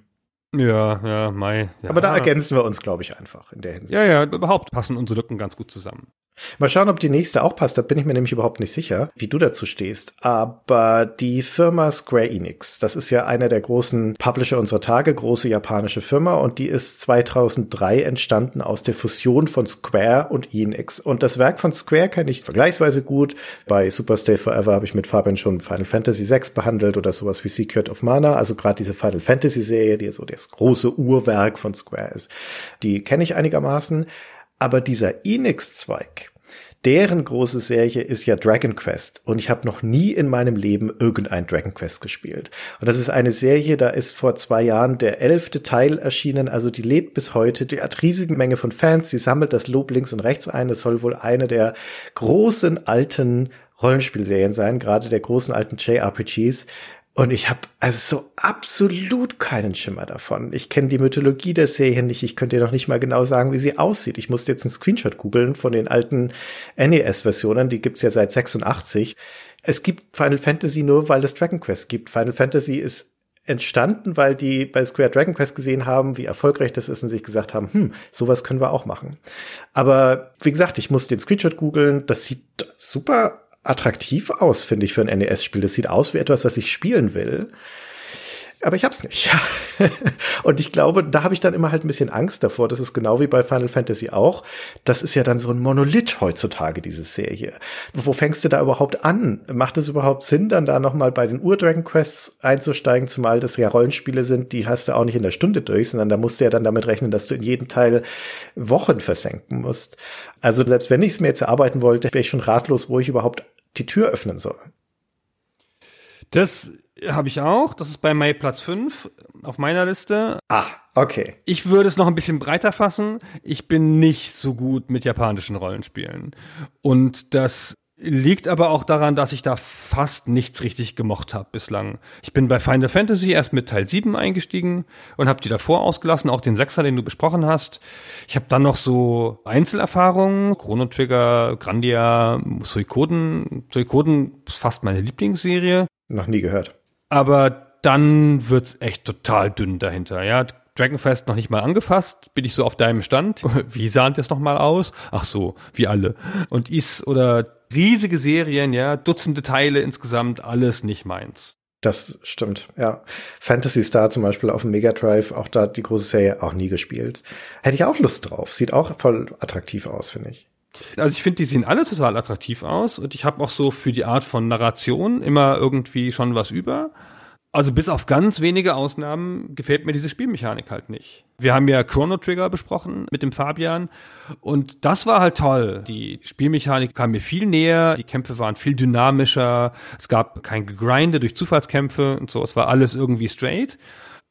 Ja, ja, Mai. Ja. Aber da ergänzen wir uns, glaube ich, einfach in der Hinsicht. Ja, ja, überhaupt passen unsere Lücken ganz gut zusammen. Mal schauen, ob die nächste auch passt. Da bin ich mir nämlich überhaupt nicht sicher, wie du dazu stehst. Aber die Firma Square Enix, das ist ja einer der großen Publisher unserer Tage, große japanische Firma, und die ist 2003 entstanden aus der Fusion von Square und Enix. Und das Werk von Square kenne ich vergleichsweise gut. Bei Super Stay Forever habe ich mit Fabian schon Final Fantasy VI behandelt oder sowas wie Secret of Mana. Also gerade diese Final Fantasy Serie, die so das große Uhrwerk von Square ist. Die kenne ich einigermaßen. Aber dieser Enix-Zweig, deren große Serie ist ja Dragon Quest und ich habe noch nie in meinem Leben irgendein Dragon Quest gespielt. Und das ist eine Serie, da ist vor zwei Jahren der elfte Teil erschienen, also die lebt bis heute, die hat riesige Menge von Fans, die sammelt das Lob links und rechts ein. Es soll wohl eine der großen alten Rollenspielserien sein, gerade der großen alten JRPGs. Und ich habe also so absolut keinen Schimmer davon. Ich kenne die Mythologie der Serie nicht. Ich könnte dir noch nicht mal genau sagen, wie sie aussieht. Ich musste jetzt einen Screenshot googeln von den alten NES-Versionen. Die gibt's ja seit 86. Es gibt Final Fantasy nur, weil es Dragon Quest gibt. Final Fantasy ist entstanden, weil die bei Square Dragon Quest gesehen haben, wie erfolgreich das ist und sich gesagt haben, hm, sowas können wir auch machen. Aber wie gesagt, ich muss den Screenshot googeln, das sieht super attraktiv aus, finde ich, für ein NES-Spiel. Das sieht aus wie etwas, was ich spielen will. Aber ich hab's nicht. und ich glaube, da habe ich dann immer halt ein bisschen Angst davor. Das ist genau wie bei Final Fantasy auch. Das ist ja dann so ein Monolith heutzutage, diese Serie. Wo fängst du da überhaupt an? Macht es überhaupt Sinn, dann da nochmal bei den Ur-Dragon Quests einzusteigen, zumal das ja Rollenspiele sind, die hast du auch nicht in der Stunde durch, sondern da musst du ja dann damit rechnen, dass du in jedem Teil Wochen versenken musst. Also selbst wenn ich es mir jetzt erarbeiten wollte, wäre ich schon ratlos, wo ich überhaupt die Tür öffnen soll. Das habe ich auch. Das ist bei May Platz 5 auf meiner Liste. Ah, okay. Ich würde es noch ein bisschen breiter fassen. Ich bin nicht so gut mit japanischen Rollenspielen. Und das liegt aber auch daran, dass ich da fast nichts richtig gemocht habe bislang. Ich bin bei Final Fantasy erst mit Teil 7 eingestiegen und habe die davor ausgelassen, auch den Sechser, den du besprochen hast. Ich habe dann noch so Einzelerfahrungen, Chrono Trigger, Grandia, Suikoden. Suikoden ist fast meine Lieblingsserie. Noch nie gehört. Aber dann wird's echt total dünn dahinter. Ja, Dragonfest noch nicht mal angefasst, bin ich so auf deinem Stand. Wie sah das nochmal aus? Ach so, wie alle. Und Is oder riesige Serien, ja, Dutzende Teile insgesamt, alles nicht meins. Das stimmt, ja. Fantasy Star zum Beispiel auf dem Mega Drive, auch da die große Serie auch nie gespielt. Hätte ich auch Lust drauf. Sieht auch voll attraktiv aus, finde ich. Also ich finde, die sehen alle total attraktiv aus und ich habe auch so für die Art von Narration immer irgendwie schon was über. Also bis auf ganz wenige Ausnahmen gefällt mir diese Spielmechanik halt nicht. Wir haben ja Chrono Trigger besprochen mit dem Fabian und das war halt toll. Die Spielmechanik kam mir viel näher, die Kämpfe waren viel dynamischer, es gab kein Gegrinde durch Zufallskämpfe und so, es war alles irgendwie straight.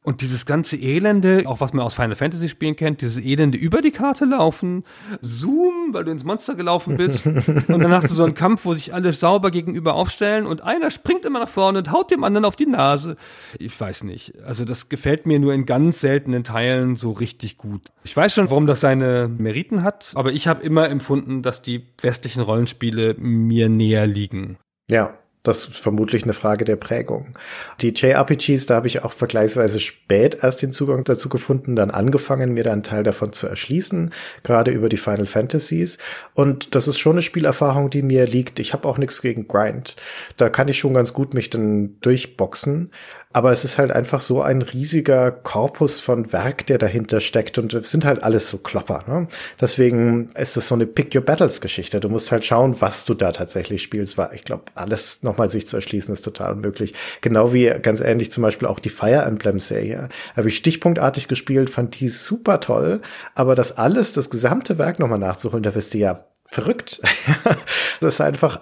Und dieses ganze Elende, auch was man aus Final Fantasy Spielen kennt, dieses Elende über die Karte laufen, Zoom, weil du ins Monster gelaufen bist. und dann hast du so einen Kampf, wo sich alle sauber gegenüber aufstellen und einer springt immer nach vorne und haut dem anderen auf die Nase. Ich weiß nicht. Also das gefällt mir nur in ganz seltenen Teilen so richtig gut. Ich weiß schon, warum das seine Meriten hat, aber ich habe immer empfunden, dass die westlichen Rollenspiele mir näher liegen. Ja, das ist vermutlich eine Frage der Prägung. Die JRPGs, da habe ich auch vergleichsweise spät erst den Zugang dazu gefunden, dann angefangen, mir da einen Teil davon zu erschließen, gerade über die Final Fantasies. Und das ist schon eine Spielerfahrung, die mir liegt. Ich habe auch nichts gegen Grind. Da kann ich schon ganz gut mich dann durchboxen. Aber es ist halt einfach so ein riesiger Korpus von Werk, der dahinter steckt. Und es sind halt alles so Klopper. Ne? Deswegen ist es so eine Pick Your Battles Geschichte. Du musst halt schauen, was du da tatsächlich spielst. Weil ich glaube, alles nochmal sich zu erschließen ist total unmöglich. Genau wie ganz ähnlich zum Beispiel auch die Fire Emblem Serie. Habe ich stichpunktartig gespielt, fand die super toll. Aber das alles, das gesamte Werk nochmal nachzuholen, da wirst du ja verrückt. das ist einfach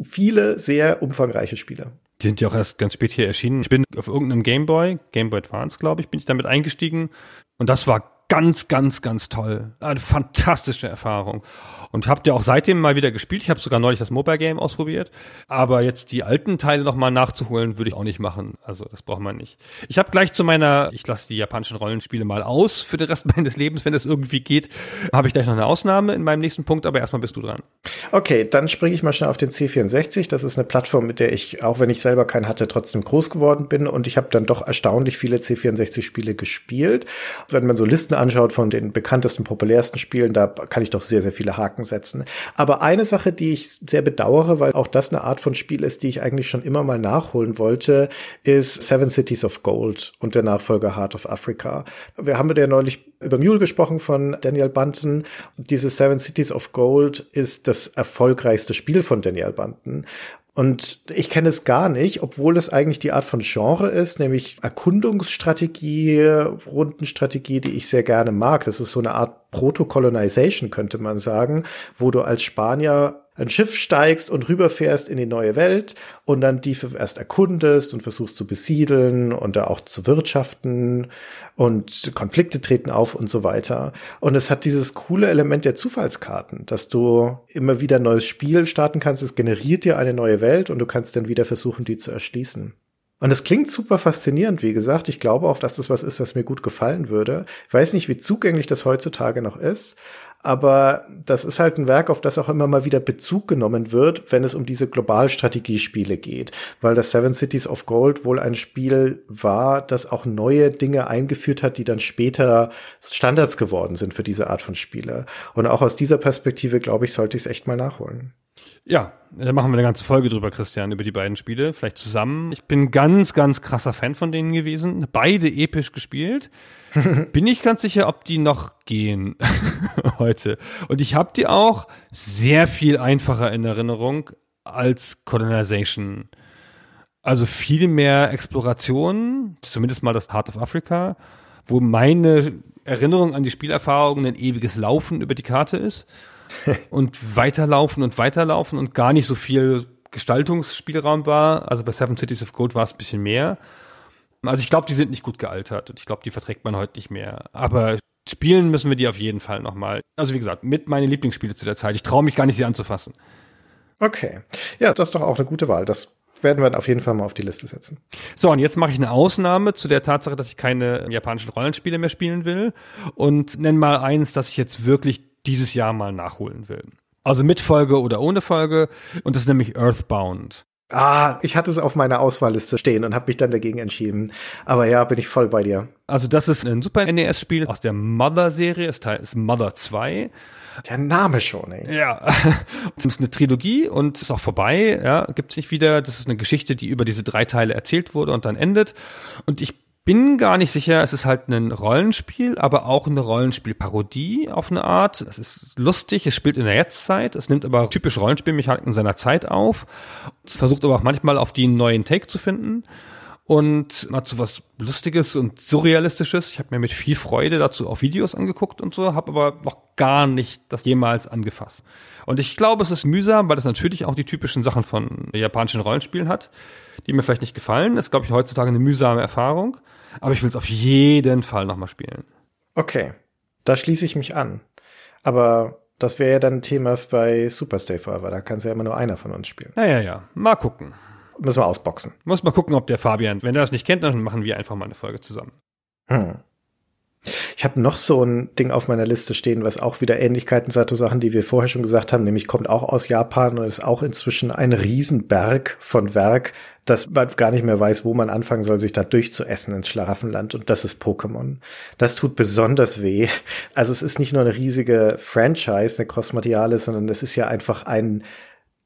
viele sehr umfangreiche Spiele. Die sind ja auch erst ganz spät hier erschienen. Ich bin auf irgendeinem Gameboy, Gameboy Advance, glaube ich, bin ich damit eingestiegen. Und das war ganz, ganz, ganz toll. Eine fantastische Erfahrung. Und habt ihr auch seitdem mal wieder gespielt. Ich habe sogar neulich das Mobile Game ausprobiert. Aber jetzt die alten Teile nochmal nachzuholen, würde ich auch nicht machen. Also das braucht man nicht. Ich habe gleich zu meiner, ich lasse die japanischen Rollenspiele mal aus für den Rest meines Lebens, wenn es irgendwie geht, habe ich gleich noch eine Ausnahme in meinem nächsten Punkt, aber erstmal bist du dran. Okay, dann springe ich mal schnell auf den C64. Das ist eine Plattform, mit der ich, auch wenn ich selber keinen hatte, trotzdem groß geworden bin. Und ich habe dann doch erstaunlich viele C64-Spiele gespielt. Wenn man so Listen anschaut von den bekanntesten, populärsten Spielen, da kann ich doch sehr, sehr viele Haken Haken setzen. Aber eine Sache, die ich sehr bedauere, weil auch das eine Art von Spiel ist, die ich eigentlich schon immer mal nachholen wollte, ist Seven Cities of Gold und der Nachfolger Heart of Africa. Wir haben ja neulich über Mule gesprochen von Daniel Bunton. Dieses Seven Cities of Gold ist das erfolgreichste Spiel von Daniel Bunton. Und ich kenne es gar nicht, obwohl es eigentlich die Art von Genre ist, nämlich Erkundungsstrategie, Rundenstrategie, die ich sehr gerne mag. Das ist so eine Art Proto-Colonization, könnte man sagen, wo du als Spanier ein Schiff steigst und rüberfährst in die neue Welt und dann die erst erkundest und versuchst zu besiedeln und da auch zu wirtschaften und Konflikte treten auf und so weiter. Und es hat dieses coole Element der Zufallskarten, dass du immer wieder ein neues Spiel starten kannst. Es generiert dir eine neue Welt und du kannst dann wieder versuchen, die zu erschließen. Und es klingt super faszinierend, wie gesagt. Ich glaube auch, dass das was ist, was mir gut gefallen würde. Ich weiß nicht, wie zugänglich das heutzutage noch ist, aber das ist halt ein Werk, auf das auch immer mal wieder Bezug genommen wird, wenn es um diese Globalstrategiespiele geht, weil das Seven Cities of Gold wohl ein Spiel war, das auch neue Dinge eingeführt hat, die dann später Standards geworden sind für diese Art von Spiele. Und auch aus dieser Perspektive, glaube ich, sollte ich es echt mal nachholen. Ja, da machen wir eine ganze Folge drüber, Christian, über die beiden Spiele, vielleicht zusammen. Ich bin ganz, ganz krasser Fan von denen gewesen. Beide episch gespielt. bin ich ganz sicher, ob die noch gehen heute. Und ich habe die auch sehr viel einfacher in Erinnerung als Colonization. Also viel mehr Exploration, zumindest mal das Heart of Africa, wo meine Erinnerung an die Spielerfahrung ein ewiges Laufen über die Karte ist und weiterlaufen und weiterlaufen und gar nicht so viel Gestaltungsspielraum war. Also bei Seven Cities of Gold war es ein bisschen mehr. Also ich glaube, die sind nicht gut gealtert und ich glaube, die verträgt man heute nicht mehr. Aber spielen müssen wir die auf jeden Fall nochmal. Also wie gesagt, mit meinen Lieblingsspiele zu der Zeit. Ich traue mich gar nicht, sie anzufassen. Okay. Ja, das ist doch auch eine gute Wahl. Das werden wir auf jeden Fall mal auf die Liste setzen. So, und jetzt mache ich eine Ausnahme zu der Tatsache, dass ich keine japanischen Rollenspiele mehr spielen will und nenne mal eins, das ich jetzt wirklich dieses Jahr mal nachholen will. Also mit Folge oder ohne Folge. Und das ist nämlich Earthbound. Ah, ich hatte es auf meiner Auswahlliste stehen und habe mich dann dagegen entschieden. Aber ja, bin ich voll bei dir. Also das ist ein Super NES-Spiel aus der Mother-Serie. Es ist Mother 2. Der Name schon, ey. Ja. Es ist eine Trilogie und ist auch vorbei. Ja, gibt's nicht wieder. Das ist eine Geschichte, die über diese drei Teile erzählt wurde und dann endet. Und ich bin gar nicht sicher, es ist halt ein Rollenspiel, aber auch eine Rollenspielparodie auf eine Art. Es ist lustig, es spielt in der Jetztzeit, es nimmt aber typisch Rollenspielmechaniken seiner Zeit auf. Es versucht aber auch manchmal auf die einen neuen Take zu finden und mal zu was Lustiges und Surrealistisches. Ich habe mir mit viel Freude dazu auch Videos angeguckt und so, habe aber noch gar nicht das jemals angefasst. Und ich glaube, es ist mühsam, weil es natürlich auch die typischen Sachen von japanischen Rollenspielen hat, die mir vielleicht nicht gefallen. Das ist, glaube ich, heutzutage eine mühsame Erfahrung. Aber ich will es auf jeden Fall nochmal spielen. Okay, da schließe ich mich an. Aber das wäre ja dann ein Thema bei Super Stay Forever. Da kann es ja immer nur einer von uns spielen. Naja, ja. Mal gucken. Müssen wir ausboxen. Muss mal gucken, ob der Fabian, wenn er das nicht kennt, dann machen wir einfach mal eine Folge zusammen. Hm. Ich habe noch so ein Ding auf meiner Liste stehen, was auch wieder Ähnlichkeiten hat zu Sachen, die wir vorher schon gesagt haben, nämlich kommt auch aus Japan und ist auch inzwischen ein Riesenberg von Werk, dass man gar nicht mehr weiß, wo man anfangen soll, sich da durchzuessen ins Schlaraffenland. Und das ist Pokémon. Das tut besonders weh. Also es ist nicht nur eine riesige Franchise, eine Crossmediale, sondern es ist ja einfach ein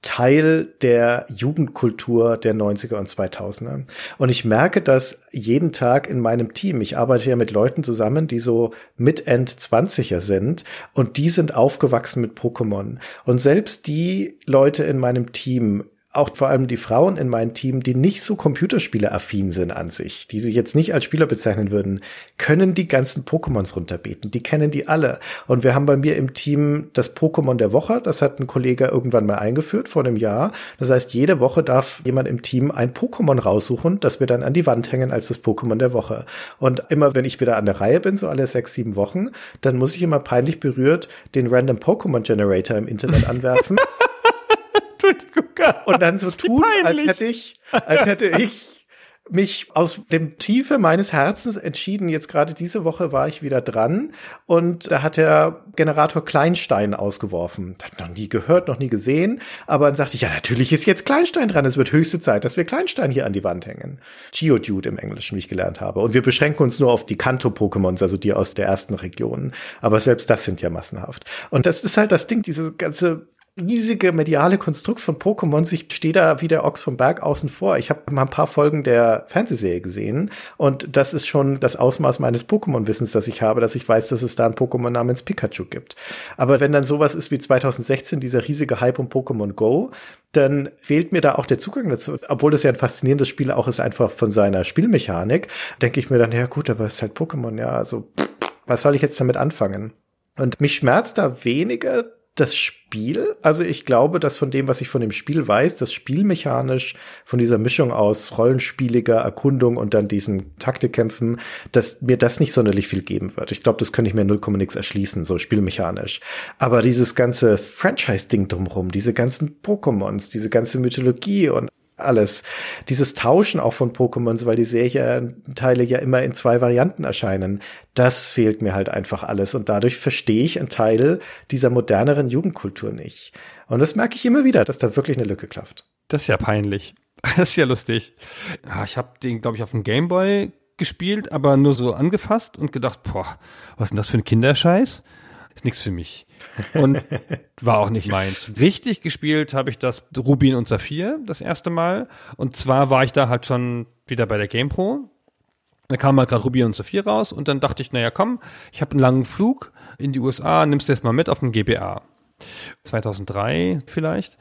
Teil der Jugendkultur der 90er und 2000er. Und ich merke das jeden Tag in meinem Team. Ich arbeite ja mit Leuten zusammen, die so mit End 20er sind und die sind aufgewachsen mit Pokémon. Und selbst die Leute in meinem Team auch vor allem die Frauen in meinem Team, die nicht so Computerspiele-affin sind an sich, die sich jetzt nicht als Spieler bezeichnen würden, können die ganzen Pokémons runterbeten. Die kennen die alle. Und wir haben bei mir im Team das Pokémon der Woche. Das hat ein Kollege irgendwann mal eingeführt vor einem Jahr. Das heißt, jede Woche darf jemand im Team ein Pokémon raussuchen, das wir dann an die Wand hängen als das Pokémon der Woche. Und immer wenn ich wieder an der Reihe bin, so alle sechs, sieben Wochen, dann muss ich immer peinlich berührt den Random Pokémon Generator im Internet anwerfen. Entschuldigung. Und dann so tun, als hätte ich, als hätte ich mich aus dem Tiefe meines Herzens entschieden, jetzt gerade diese Woche war ich wieder dran und da hat der Generator Kleinstein ausgeworfen. Hat noch nie gehört, noch nie gesehen, aber dann sagte ich, ja, natürlich ist jetzt Kleinstein dran, es wird höchste Zeit, dass wir Kleinstein hier an die Wand hängen. Geodude im Englischen, wie ich gelernt habe. Und wir beschränken uns nur auf die Kanto-Pokémons, also die aus der ersten Region. Aber selbst das sind ja massenhaft. Und das ist halt das Ding, diese ganze riesige mediale Konstrukt von Pokémon. Ich stehe da wie der Ochs vom Berg außen vor. Ich habe mal ein paar Folgen der Fernsehserie gesehen und das ist schon das Ausmaß meines Pokémon-Wissens, das ich habe, dass ich weiß, dass es da ein Pokémon namens Pikachu gibt. Aber wenn dann sowas ist wie 2016, dieser riesige Hype um Pokémon Go, dann fehlt mir da auch der Zugang dazu. Obwohl das ja ein faszinierendes Spiel auch ist, einfach von seiner Spielmechanik, denke ich mir dann, ja gut, aber es ist halt Pokémon, ja, also was soll ich jetzt damit anfangen? Und mich schmerzt da weniger das Spiel, also ich glaube, dass von dem, was ich von dem Spiel weiß, das spielmechanisch von dieser Mischung aus rollenspieliger Erkundung und dann diesen Taktikkämpfen, dass mir das nicht sonderlich viel geben wird. Ich glaube, das könnte ich mir 0, nix erschließen, so spielmechanisch. Aber dieses ganze Franchise-Ding drumherum, diese ganzen Pokémons, diese ganze Mythologie und alles. Dieses Tauschen auch von Pokémons, weil die Serienteile ja immer in zwei Varianten erscheinen, das fehlt mir halt einfach alles. Und dadurch verstehe ich einen Teil dieser moderneren Jugendkultur nicht. Und das merke ich immer wieder, dass da wirklich eine Lücke klafft. Das ist ja peinlich. Das ist ja lustig. Ich habe den, glaube ich, auf dem Gameboy gespielt, aber nur so angefasst und gedacht, boah, was ist denn das für ein Kinderscheiß? Ist nichts für mich. Und war auch nicht meins. Richtig gespielt habe ich das Rubin und Saphir das erste Mal. Und zwar war ich da halt schon wieder bei der GamePro. Da kam halt gerade Rubin und Saphir raus und dann dachte ich, naja, komm, ich habe einen langen Flug in die USA, nimmst du jetzt mal mit auf den GBA. 2003 vielleicht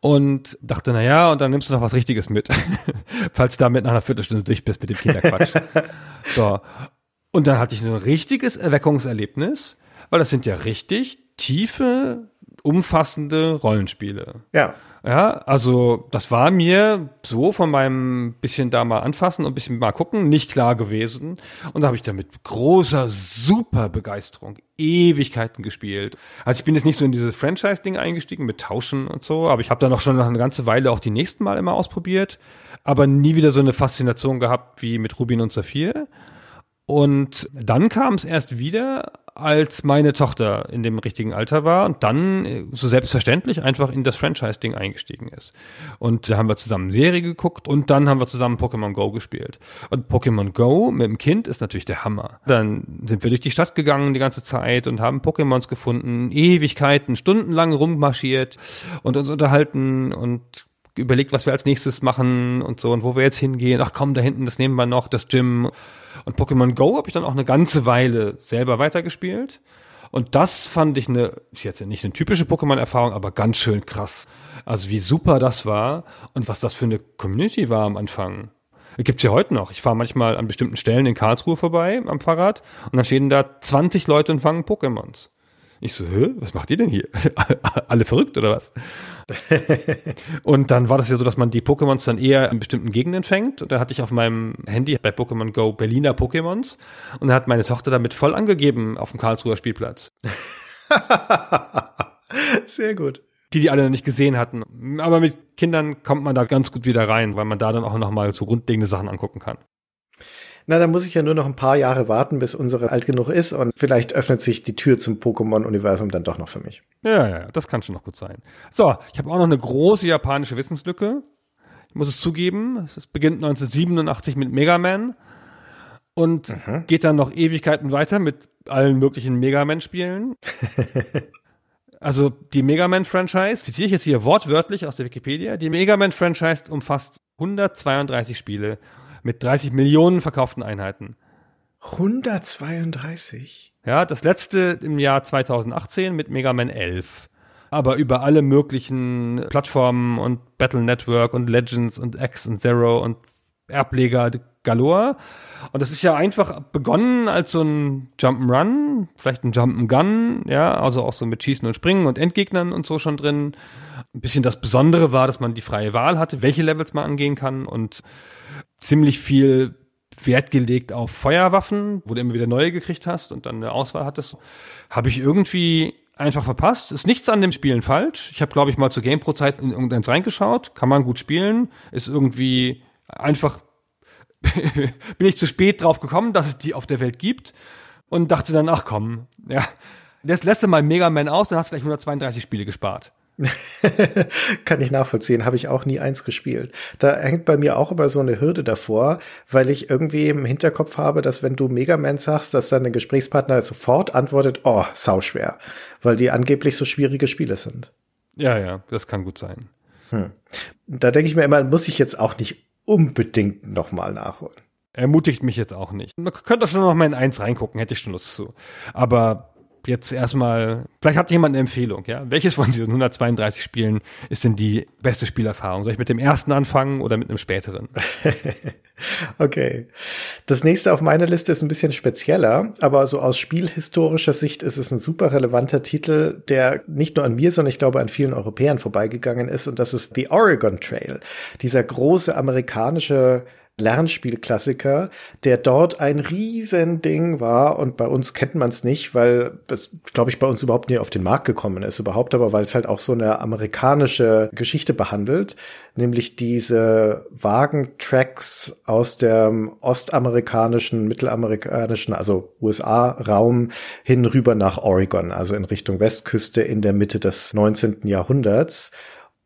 und dachte, na ja, und dann nimmst du noch was Richtiges mit, falls du damit nach einer Viertelstunde durch bist mit dem Kinderquatsch. so. Und dann hatte ich so ein richtiges Erweckungserlebnis, weil das sind ja richtig tiefe, umfassende Rollenspiele. Ja. Ja, also das war mir so von meinem bisschen da mal anfassen und bisschen mal gucken nicht klar gewesen. Und da habe ich da mit großer, super Begeisterung Ewigkeiten gespielt. Also ich bin jetzt nicht so in dieses Franchise-Ding eingestiegen mit Tauschen und so, aber ich habe da noch schon noch eine ganze Weile auch die nächsten Mal immer ausprobiert, aber nie wieder so eine Faszination gehabt wie mit Rubin und Saphir. Und dann kam es erst wieder, als meine Tochter in dem richtigen Alter war und dann äh, so selbstverständlich einfach in das Franchise-Ding eingestiegen ist. Und da haben wir zusammen Serie geguckt und dann haben wir zusammen Pokémon Go gespielt. Und Pokémon Go mit dem Kind ist natürlich der Hammer. Dann sind wir durch die Stadt gegangen die ganze Zeit und haben Pokémons gefunden, Ewigkeiten, stundenlang rummarschiert und uns unterhalten und überlegt, was wir als nächstes machen und so und wo wir jetzt hingehen. Ach komm, da hinten, das nehmen wir noch, das Gym. Und Pokémon Go habe ich dann auch eine ganze Weile selber weitergespielt. Und das fand ich eine, ist jetzt nicht eine typische Pokémon-Erfahrung, aber ganz schön krass. Also wie super das war und was das für eine Community war am Anfang. Gibt's ja heute noch. Ich fahre manchmal an bestimmten Stellen in Karlsruhe vorbei am Fahrrad und dann stehen da 20 Leute und fangen Pokémons. Ich so, Hä, was macht ihr denn hier? Alle verrückt oder was? und dann war das ja so, dass man die Pokémons dann eher in bestimmten Gegenden fängt. Und da hatte ich auf meinem Handy bei Pokémon Go Berliner Pokémons. Und da hat meine Tochter damit voll angegeben auf dem Karlsruher Spielplatz. Sehr gut. Die, die alle noch nicht gesehen hatten. Aber mit Kindern kommt man da ganz gut wieder rein, weil man da dann auch nochmal so grundlegende Sachen angucken kann. Na, dann muss ich ja nur noch ein paar Jahre warten, bis unsere alt genug ist und vielleicht öffnet sich die Tür zum Pokémon-Universum dann doch noch für mich. Ja, ja, das kann schon noch gut sein. So, ich habe auch noch eine große japanische Wissenslücke. Ich muss es zugeben, es beginnt 1987 mit Mega Man und mhm. geht dann noch Ewigkeiten weiter mit allen möglichen Mega Man-Spielen. Also die Mega Man-Franchise, zitiere ich jetzt hier wortwörtlich aus der Wikipedia, die Mega Man-Franchise umfasst 132 Spiele mit 30 Millionen verkauften Einheiten. 132? Ja, das letzte im Jahr 2018 mit Mega Man 11. Aber über alle möglichen Plattformen und Battle Network und Legends und X und Zero und Erbleger galore. Und das ist ja einfach begonnen als so ein Jump'n'Run, vielleicht ein Jump'n'Gun, ja, also auch so mit Schießen und Springen und Endgegnern und so schon drin. Ein bisschen das Besondere war, dass man die freie Wahl hatte, welche Levels man angehen kann und ziemlich viel Wert gelegt auf Feuerwaffen, wo du immer wieder neue gekriegt hast und dann eine Auswahl hattest. Habe ich irgendwie einfach verpasst. Ist nichts an dem Spielen falsch. Ich habe, glaube ich, mal zur GamePro-Zeit in irgendeins reingeschaut. Kann man gut spielen. Ist irgendwie einfach bin ich zu spät drauf gekommen, dass es die auf der Welt gibt und dachte dann, ach komm, ja, das letzte Mal Mega Man aus, dann hast du gleich 132 Spiele gespart. Kann ich nachvollziehen, habe ich auch nie eins gespielt. Da hängt bei mir auch immer so eine Hürde davor, weil ich irgendwie im Hinterkopf habe, dass wenn du Mega Man sagst, dass dann der Gesprächspartner sofort antwortet, oh, sauschwer, weil die angeblich so schwierige Spiele sind. Ja, ja, das kann gut sein. Hm. Da denke ich mir immer, muss ich jetzt auch nicht unbedingt nochmal nachholen. Ermutigt mich jetzt auch nicht. Man könnte schon noch mal in eins reingucken, hätte ich schon Lust zu. Aber jetzt erstmal, vielleicht hat jemand eine Empfehlung, ja? Welches von diesen 132 Spielen ist denn die beste Spielerfahrung? Soll ich mit dem ersten anfangen oder mit einem späteren? okay. Das nächste auf meiner Liste ist ein bisschen spezieller, aber so aus spielhistorischer Sicht ist es ein super relevanter Titel, der nicht nur an mir, sondern ich glaube an vielen Europäern vorbeigegangen ist und das ist The Oregon Trail. Dieser große amerikanische Lernspielklassiker, der dort ein Riesending war und bei uns kennt man es nicht, weil das, glaube ich, bei uns überhaupt nie auf den Markt gekommen ist, überhaupt aber, weil es halt auch so eine amerikanische Geschichte behandelt, nämlich diese Wagentracks aus dem ostamerikanischen, mittelamerikanischen, also USA-Raum hin rüber nach Oregon, also in Richtung Westküste in der Mitte des 19. Jahrhunderts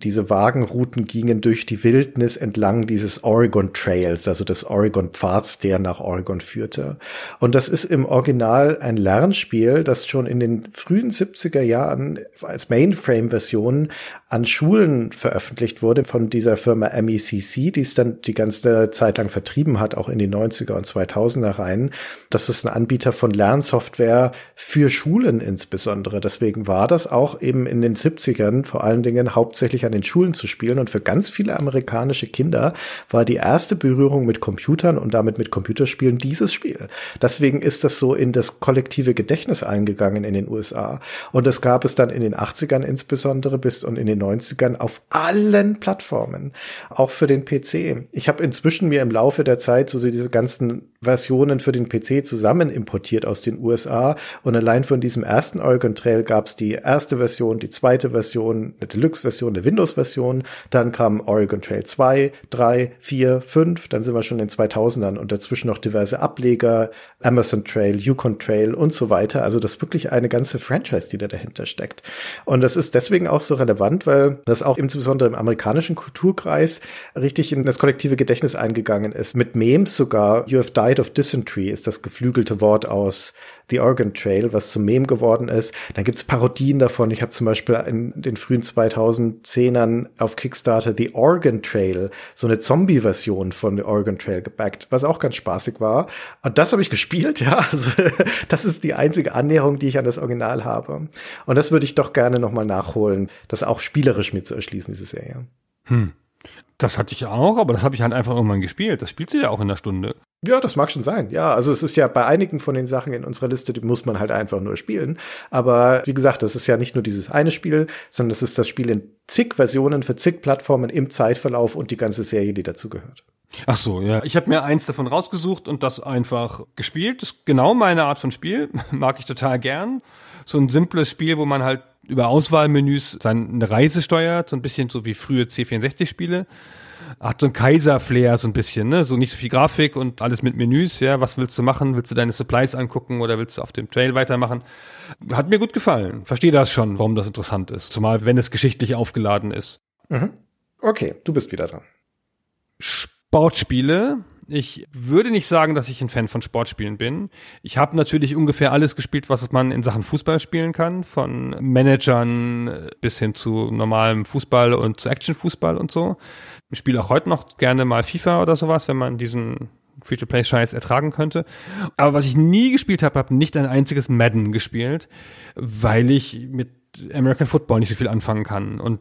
diese Wagenrouten gingen durch die Wildnis entlang dieses Oregon Trails, also des Oregon Pfads, der nach Oregon führte. Und das ist im Original ein Lernspiel, das schon in den frühen 70er Jahren als Mainframe-Version an Schulen veröffentlicht wurde von dieser Firma MECC, die es dann die ganze Zeit lang vertrieben hat, auch in die 90er und 2000er rein. Das ist ein Anbieter von Lernsoftware für Schulen insbesondere. Deswegen war das auch eben in den 70ern vor allen Dingen hauptsächlich an den Schulen zu spielen. Und für ganz viele amerikanische Kinder war die erste Berührung mit Computern und damit mit Computerspielen dieses Spiel. Deswegen ist das so in das kollektive Gedächtnis eingegangen in den USA. Und das gab es dann in den 80ern insbesondere bis und in den 90ern auf allen Plattformen, auch für den PC. Ich habe inzwischen mir im Laufe der Zeit so diese ganzen Versionen für den PC zusammen importiert aus den USA und allein von diesem ersten Oregon Trail gab es die erste Version, die zweite Version, eine Deluxe-Version, eine Windows-Version, dann kam Oregon Trail 2, 3, 4, 5, dann sind wir schon in den 2000ern und dazwischen noch diverse Ableger, Amazon Trail, Yukon Trail und so weiter. Also das ist wirklich eine ganze Franchise, die da dahinter steckt. Und das ist deswegen auch so relevant, weil das auch insbesondere im amerikanischen Kulturkreis richtig in das kollektive Gedächtnis eingegangen ist. Mit Memes sogar, You Died of Dysentery ist das geflügelte Wort aus The Oregon Trail, was zum Mem geworden ist. Dann gibt's Parodien davon. Ich habe zum Beispiel in den frühen 2010ern auf Kickstarter The Oregon Trail, so eine Zombie-Version von The Oregon Trail gebackt, was auch ganz spaßig war. Und das habe ich gespielt, ja. Also, das ist die einzige Annäherung, die ich an das Original habe. Und das würde ich doch gerne nochmal nachholen, das auch spielerisch mir zu erschließen, diese Serie. Hm. Das hatte ich auch, aber das habe ich halt einfach irgendwann gespielt. Das spielt sie ja auch in der Stunde. Ja, das mag schon sein. Ja, also es ist ja bei einigen von den Sachen in unserer Liste, die muss man halt einfach nur spielen. Aber wie gesagt, das ist ja nicht nur dieses eine Spiel, sondern es ist das Spiel in zig Versionen für zig Plattformen im Zeitverlauf und die ganze Serie, die dazu gehört. Ach so, ja. Ich habe mir eins davon rausgesucht und das einfach gespielt. Das ist genau meine Art von Spiel. Mag ich total gern. So ein simples Spiel, wo man halt über Auswahlmenüs seine Reise steuert, so ein bisschen so wie frühe C64-Spiele. Hat so ein Kaiser-Flair so ein bisschen, ne? So nicht so viel Grafik und alles mit Menüs, ja. Was willst du machen? Willst du deine Supplies angucken oder willst du auf dem Trail weitermachen? Hat mir gut gefallen. Verstehe das schon, warum das interessant ist. Zumal, wenn es geschichtlich aufgeladen ist. Mhm. Okay, du bist wieder dran. Sportspiele ich würde nicht sagen, dass ich ein Fan von Sportspielen bin. Ich habe natürlich ungefähr alles gespielt, was man in Sachen Fußball spielen kann, von Managern bis hin zu normalem Fußball und zu Actionfußball und so. Ich spiele auch heute noch gerne mal FIFA oder sowas, wenn man diesen Free-to-Play-Scheiß ertragen könnte. Aber was ich nie gespielt habe, habe nicht ein einziges Madden gespielt, weil ich mit American Football nicht so viel anfangen kann. Und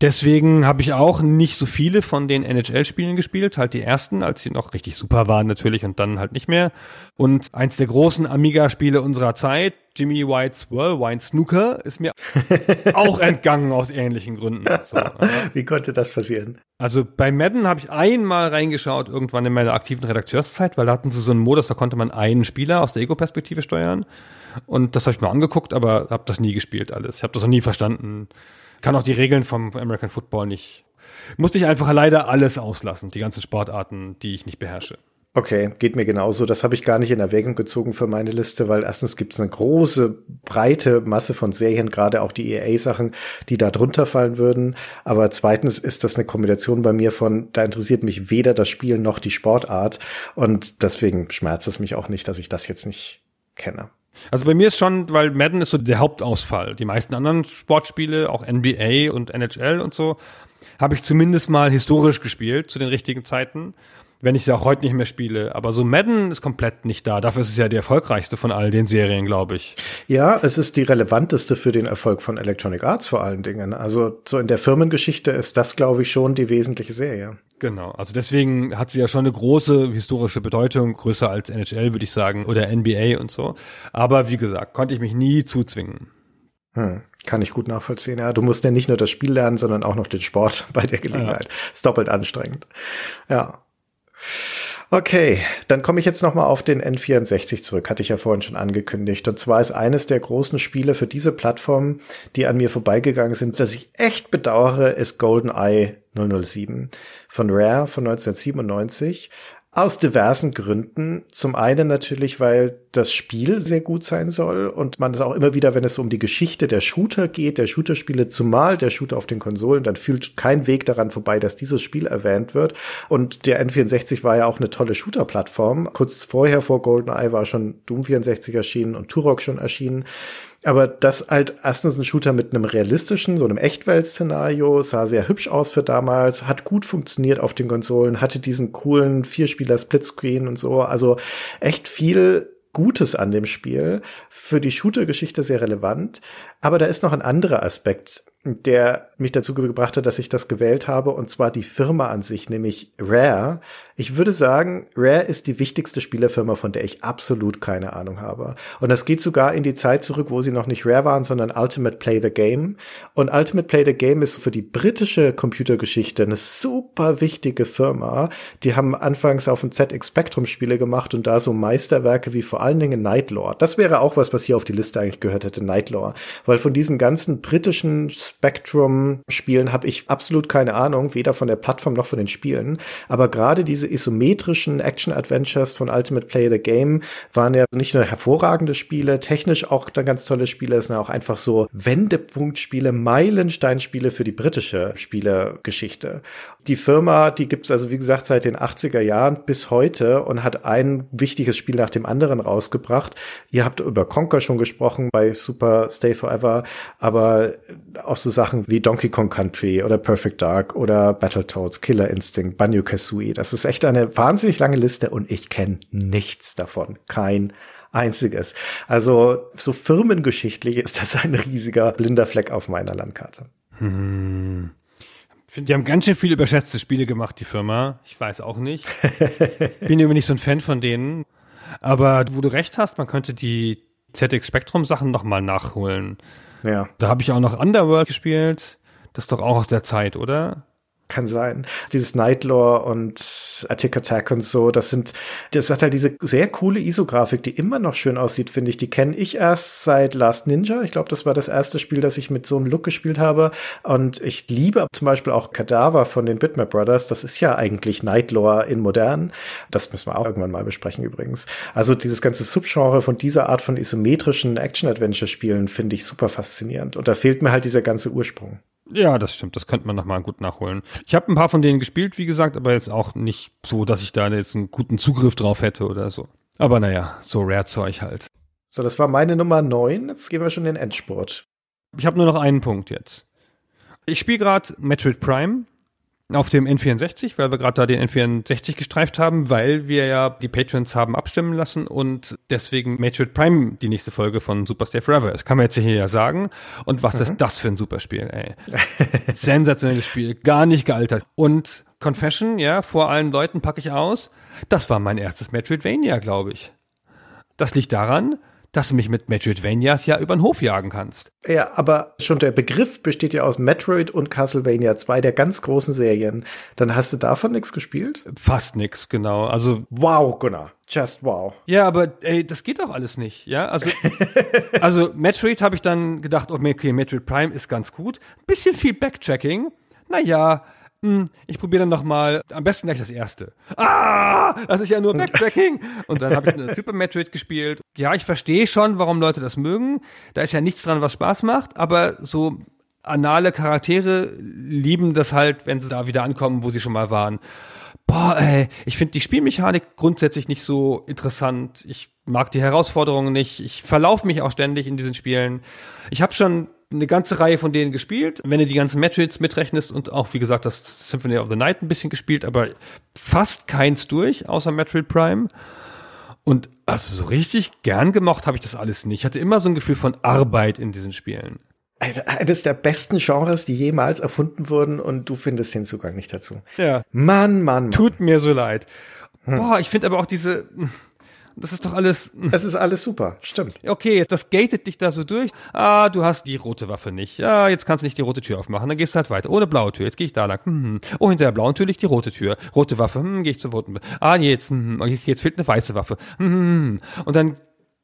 Deswegen habe ich auch nicht so viele von den NHL-Spielen gespielt, halt die ersten, als sie noch richtig super waren natürlich und dann halt nicht mehr. Und eins der großen Amiga-Spiele unserer Zeit, Jimmy Whites Whirlwind Snooker, ist mir auch entgangen aus ähnlichen Gründen. So, Wie konnte das passieren? Also bei Madden habe ich einmal reingeschaut, irgendwann in meiner aktiven Redakteurszeit, weil da hatten sie so einen Modus, da konnte man einen Spieler aus der Ego-Perspektive steuern. Und das habe ich mir angeguckt, aber habe das nie gespielt alles. Ich habe das noch nie verstanden kann auch die Regeln vom American Football nicht. Musste ich einfach leider alles auslassen, die ganzen Sportarten, die ich nicht beherrsche. Okay, geht mir genauso. Das habe ich gar nicht in Erwägung gezogen für meine Liste, weil erstens gibt es eine große, breite Masse von Serien, gerade auch die EA-Sachen, die da drunter fallen würden. Aber zweitens ist das eine Kombination bei mir von, da interessiert mich weder das Spiel noch die Sportart. Und deswegen schmerzt es mich auch nicht, dass ich das jetzt nicht kenne. Also bei mir ist schon, weil Madden ist so der Hauptausfall. Die meisten anderen Sportspiele, auch NBA und NHL und so, habe ich zumindest mal historisch gespielt zu den richtigen Zeiten, wenn ich sie auch heute nicht mehr spiele. Aber so Madden ist komplett nicht da. Dafür ist es ja die erfolgreichste von all den Serien, glaube ich. Ja, es ist die relevanteste für den Erfolg von Electronic Arts vor allen Dingen. Also so in der Firmengeschichte ist das, glaube ich, schon die wesentliche Serie. Genau, also deswegen hat sie ja schon eine große historische Bedeutung, größer als NHL, würde ich sagen, oder NBA und so. Aber wie gesagt, konnte ich mich nie zuzwingen. Hm, kann ich gut nachvollziehen. Ja, du musst ja nicht nur das Spiel lernen, sondern auch noch den Sport bei der Gelegenheit. Ja. Ist doppelt anstrengend. Ja. Okay, dann komme ich jetzt noch mal auf den N64 zurück, hatte ich ja vorhin schon angekündigt. Und zwar ist eines der großen Spiele für diese Plattform, die an mir vorbeigegangen sind, das ich echt bedauere, ist GoldenEye 007 von Rare von 1997. Aus diversen Gründen. Zum einen natürlich, weil das Spiel sehr gut sein soll und man es auch immer wieder, wenn es um die Geschichte der Shooter geht, der Shooter-Spiele, zumal der Shooter auf den Konsolen, dann fühlt kein Weg daran vorbei, dass dieses Spiel erwähnt wird. Und der N64 war ja auch eine tolle Shooter-Plattform. Kurz vorher vor GoldenEye war schon Doom 64 erschienen und Turok schon erschienen. Aber das halt erstens ein Shooter mit einem realistischen, so einem Echtwelt-Szenario, sah sehr hübsch aus für damals, hat gut funktioniert auf den Konsolen, hatte diesen coolen Vierspieler-Splitscreen und so. Also echt viel Gutes an dem Spiel. Für die Shooter-Geschichte sehr relevant. Aber da ist noch ein anderer Aspekt der mich dazu gebracht hat, dass ich das gewählt habe, und zwar die Firma an sich, nämlich Rare. Ich würde sagen, Rare ist die wichtigste Spielerfirma, von der ich absolut keine Ahnung habe. Und das geht sogar in die Zeit zurück, wo sie noch nicht Rare waren, sondern Ultimate Play the Game. Und Ultimate Play the Game ist für die britische Computergeschichte eine super wichtige Firma. Die haben anfangs auf dem ZX Spectrum Spiele gemacht und da so Meisterwerke wie vor allen Dingen Nightlord. Das wäre auch was, was hier auf die Liste eigentlich gehört hätte, Nightlord. Weil von diesen ganzen britischen Spectrum-Spielen habe ich absolut keine Ahnung, weder von der Plattform noch von den Spielen. Aber gerade diese isometrischen Action-Adventures von Ultimate Play the Game waren ja nicht nur hervorragende Spiele, technisch auch dann ganz tolle Spiele, es sind auch einfach so Wendepunktspiele, Meilensteinspiele für die britische Spielegeschichte. Die Firma, die gibt's also wie gesagt seit den 80er Jahren bis heute und hat ein wichtiges Spiel nach dem anderen rausgebracht. Ihr habt über Conquer schon gesprochen bei Super Stay Forever, aber auch so Sachen wie Donkey Kong Country oder Perfect Dark oder Battletoads, Killer Instinct, Banjo Kazooie. Das ist echt eine wahnsinnig lange Liste und ich kenne nichts davon. Kein einziges. Also so firmengeschichtlich ist das ein riesiger blinder Fleck auf meiner Landkarte. Hm. Ich finde, die haben ganz schön viele überschätzte Spiele gemacht, die Firma. Ich weiß auch nicht. Bin immer nicht so ein Fan von denen. Aber wo du recht hast, man könnte die ZX Spectrum Sachen nochmal nachholen. Ja. Da habe ich auch noch Underworld gespielt. Das ist doch auch aus der Zeit, oder? Kann sein. Dieses Nightlore und Attic Attack und so, das sind, das hat halt diese sehr coole ISO-Grafik, die immer noch schön aussieht, finde ich. Die kenne ich erst seit Last Ninja. Ich glaube, das war das erste Spiel, das ich mit so einem Look gespielt habe. Und ich liebe zum Beispiel auch Cadaver von den Bitmap Brothers. Das ist ja eigentlich Nightlore in modern. Das müssen wir auch irgendwann mal besprechen übrigens. Also dieses ganze Subgenre von dieser Art von isometrischen Action-Adventure-Spielen finde ich super faszinierend. Und da fehlt mir halt dieser ganze Ursprung. Ja, das stimmt. Das könnte man nochmal gut nachholen. Ich habe ein paar von denen gespielt, wie gesagt, aber jetzt auch nicht so, dass ich da jetzt einen guten Zugriff drauf hätte oder so. Aber naja, so Rare-Zeug halt. So, das war meine Nummer 9. Jetzt gehen wir schon in den Endspurt. Ich habe nur noch einen Punkt jetzt. Ich spiele gerade Metroid Prime auf dem N64, weil wir gerade da den N64 gestreift haben, weil wir ja die Patrons haben abstimmen lassen und deswegen Metroid Prime die nächste Folge von Super Stay Forever ist. Kann man jetzt hier ja sagen. Und was mhm. ist das für ein super Spiel, ey. Sensationelles Spiel, gar nicht gealtert. Und Confession, ja, vor allen Leuten packe ich aus. Das war mein erstes Metroidvania, glaube ich. Das liegt daran, dass du mich mit Metroidvanias ja über den Hof jagen kannst. Ja, aber schon der Begriff besteht ja aus Metroid und Castlevania, zwei der ganz großen Serien. Dann hast du davon nichts gespielt? Fast nichts, genau. Also wow, Gunnar. Just wow. Ja, aber ey, das geht doch alles nicht, ja? Also also Metroid habe ich dann gedacht, okay, Metroid Prime ist ganz gut. Bisschen viel Backtracking. Naja, hm, ich probiere dann noch mal, am besten gleich das erste. Ah, das ist ja nur Backtracking. Und dann habe ich Super Metroid gespielt. Ja, ich verstehe schon, warum Leute das mögen. Da ist ja nichts dran, was Spaß macht, aber so anale Charaktere lieben das halt, wenn sie da wieder ankommen, wo sie schon mal waren. Boah, ey, ich finde die Spielmechanik grundsätzlich nicht so interessant. Ich mag die Herausforderungen nicht. Ich verlaufe mich auch ständig in diesen Spielen. Ich habe schon eine ganze Reihe von denen gespielt. Wenn du die ganzen Metroids mitrechnest und auch, wie gesagt, das Symphony of the Night ein bisschen gespielt, aber fast keins durch, außer Metroid Prime. Und also so richtig gern gemocht habe ich das alles nicht. Ich hatte immer so ein Gefühl von Arbeit in diesen Spielen. Eines der besten Genres, die jemals erfunden wurden und du findest den Zugang nicht dazu. Ja. Mann, Mann, Mann. Tut mir so leid. Hm. Boah, ich finde aber auch diese, Das ist doch alles. Es ist alles super, stimmt. Okay, das gatet dich da so durch. Ah, du hast die rote Waffe nicht. Ja, jetzt kannst du nicht die rote Tür aufmachen. Dann gehst du halt weiter. Ohne blaue Tür. Jetzt gehe ich da lang. Hm, hm. Oh, hinter der blauen Tür liegt die rote Tür. Rote Waffe. Hm, gehe ich zur roten. Ah, jetzt. Hm, hm. jetzt fehlt eine weiße Waffe. Hm, hm, hm. Und dann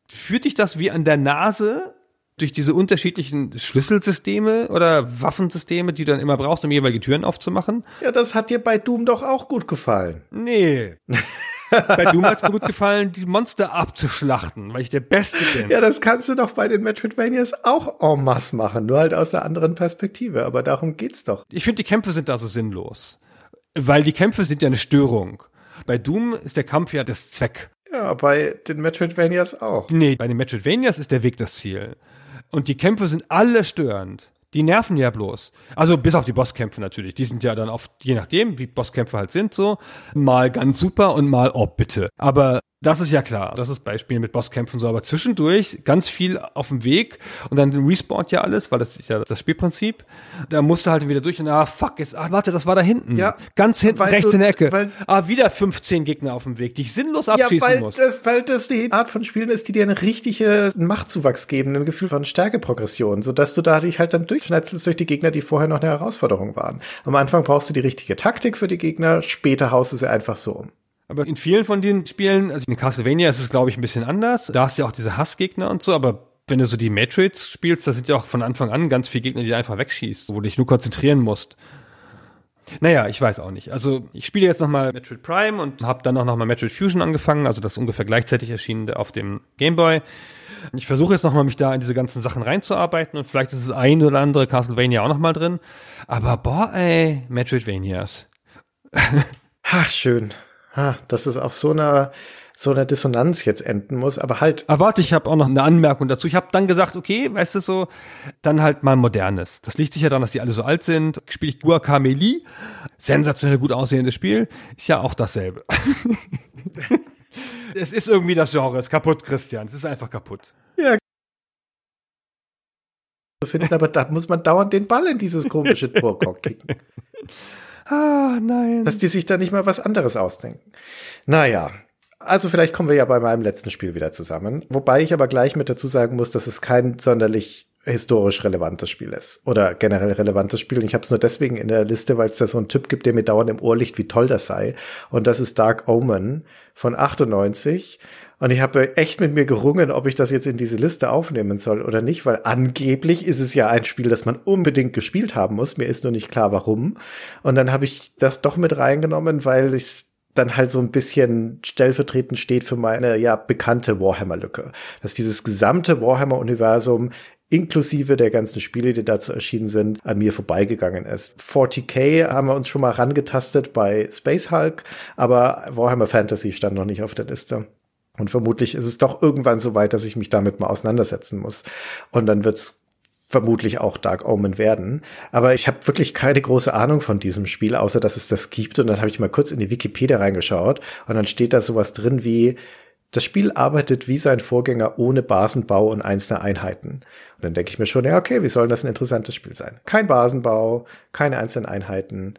führt dich das wie an der Nase durch diese unterschiedlichen Schlüsselsysteme oder Waffensysteme, die du dann immer brauchst, um jeweilige Türen aufzumachen. Ja, das hat dir bei Doom doch auch gut gefallen. Nee. bei Doom hat es mir gut gefallen, die Monster abzuschlachten, weil ich der Beste bin. Ja, das kannst du doch bei den Metroidvanias auch en masse machen, nur halt aus einer anderen Perspektive. Aber darum geht's doch. Ich finde, die Kämpfe sind da so sinnlos. Weil die Kämpfe sind ja eine Störung. Bei Doom ist der Kampf ja das Zweck. Ja, bei den Metroidvanias auch. Nee, bei den Metroidvanias ist der Weg das Ziel. Und die Kämpfe sind alle störend. Die nerven ja bloß. Also bis auf die Bosskämpfe natürlich. Die sind ja dann oft, je nachdem, wie Bosskämpfe halt sind, so, mal ganz super und mal, oh bitte. Aber das ist ja klar. Das ist bei Spielen mit Bosskämpfen so. Aber zwischendurch ganz viel auf dem Weg und dann respawnt ja alles, weil das ist ja das Spielprinzip. Da musst du halt wieder durch und ah, fuck, jetzt, ah, warte, das war da hinten. Ja. Ganz hinten, rechts du- in der Ecke. weil- ah, wieder 15 Gegner auf dem Weg, die ich sinnlos abschießen ja, weil muss. das, weil das die Art von Spielen ist, die dir eine richtige Machtzuwachs geben, ein Gefühl von Stärkeprogression, sodass du da dich halt dann durchschnetzelst durch die Gegner, die vorher noch eine Herausforderung waren. Am Anfang brauchst du die richtige Taktik für die Gegner, später haust du sie einfach so um. Aber in vielen von den Spielen, also in Castlevania ist es, glaube ich, ein bisschen anders. Da hast du ja auch diese Hassgegner und so, aber wenn du so die Matrix spielst, da sind ja auch von Anfang an ganz viele Gegner, die du einfach wegschießt, wo du dich nur konzentrieren musst. Naja, ich weiß auch nicht. Also ich spiele jetzt nochmal Metroid Prime und habe dann auch nochmal Metroid Fusion angefangen, also das ungefähr gleichzeitig erschienene auf dem Game Boy. Ich versuche jetzt nochmal mich da in diese ganzen Sachen reinzuarbeiten und vielleicht ist das ein oder andere Castlevania auch nochmal drin. Aber boah, ey, Metroidvanias. Ach, schön. Ha, dass es auf so einer, so einer Dissonanz jetzt enden muss, aber halt, Aber warte, ich habe auch noch eine Anmerkung dazu. Ich habe dann gesagt, okay, weißt du so, dann halt mal modernes. Das liegt sicher daran, dass die alle so alt sind. Spiele ich Guacamole, Melee, sensationell gut aussehendes Spiel, ist ja auch dasselbe. es ist irgendwie das Genre, ist kaputt, Christian. Es ist einfach kaputt. zu finden, aber da muss man dauernd den Ball in dieses komische Torkork kicken. Ah, nein. dass die sich da nicht mal was anderes ausdenken. Naja, also vielleicht kommen wir ja bei meinem letzten Spiel wieder zusammen. Wobei ich aber gleich mit dazu sagen muss, dass es kein sonderlich historisch relevantes Spiel ist oder generell relevantes Spiel. Ich habe es nur deswegen in der Liste, weil es da so einen Typ gibt, der mir dauernd im Ohr liegt, wie toll das sei. Und das ist Dark Omen von 98. Und ich habe echt mit mir gerungen, ob ich das jetzt in diese Liste aufnehmen soll oder nicht, weil angeblich ist es ja ein Spiel, das man unbedingt gespielt haben muss. Mir ist nur nicht klar, warum. Und dann habe ich das doch mit reingenommen, weil ich dann halt so ein bisschen stellvertretend steht für meine ja bekannte Warhammer-Lücke. Dass dieses gesamte Warhammer-Universum inklusive der ganzen Spiele, die dazu erschienen sind, an mir vorbeigegangen ist. 40k haben wir uns schon mal rangetastet bei Space Hulk, aber Warhammer Fantasy stand noch nicht auf der Liste. Und vermutlich ist es doch irgendwann so weit, dass ich mich damit mal auseinandersetzen muss. Und dann wird's vermutlich auch Dark Omen werden. Aber ich habe wirklich keine große Ahnung von diesem Spiel, außer dass es das gibt. Und dann habe ich mal kurz in die Wikipedia reingeschaut und dann steht da sowas drin wie, das Spiel arbeitet wie sein Vorgänger ohne Basenbau und einzelne Einheiten. Und dann denke ich mir schon, ja, okay, wie soll das ein interessantes Spiel sein? Kein Basenbau, keine einzelnen Einheiten.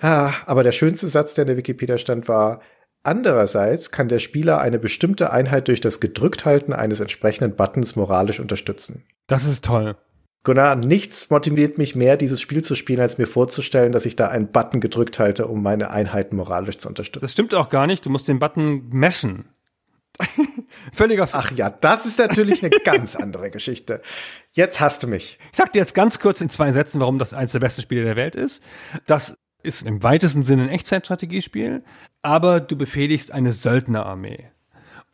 Ah, aber der schönste Satz, der in der Wikipedia stand, war, Andererseits kann der Spieler eine bestimmte Einheit durch das Gedrückthalten eines entsprechenden Buttons moralisch unterstützen. Das ist toll. Gunnar, nichts motiviert mich mehr, dieses Spiel zu spielen, als mir vorzustellen, dass ich da einen Button gedrückt halte, um meine Einheiten moralisch zu unterstützen. Das stimmt auch gar nicht. Du musst den Button meshen. Völliger F Ach ja, das ist natürlich eine ganz andere Geschichte. Jetzt hast du mich. Ich sag dir jetzt ganz kurz in zwei Sätzen, warum das eines der besten Spiele der Welt ist. Das ist im weitesten Sinne ein Echtzeitstrategiespiel, aber du befehligst eine Söldnerarmee.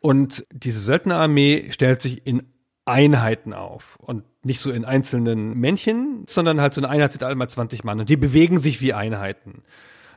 Und diese Söldnerarmee stellt sich in Einheiten auf und nicht so in einzelnen Männchen, sondern halt so eine Einheit sind alle mal 20 Mann und die bewegen sich wie Einheiten.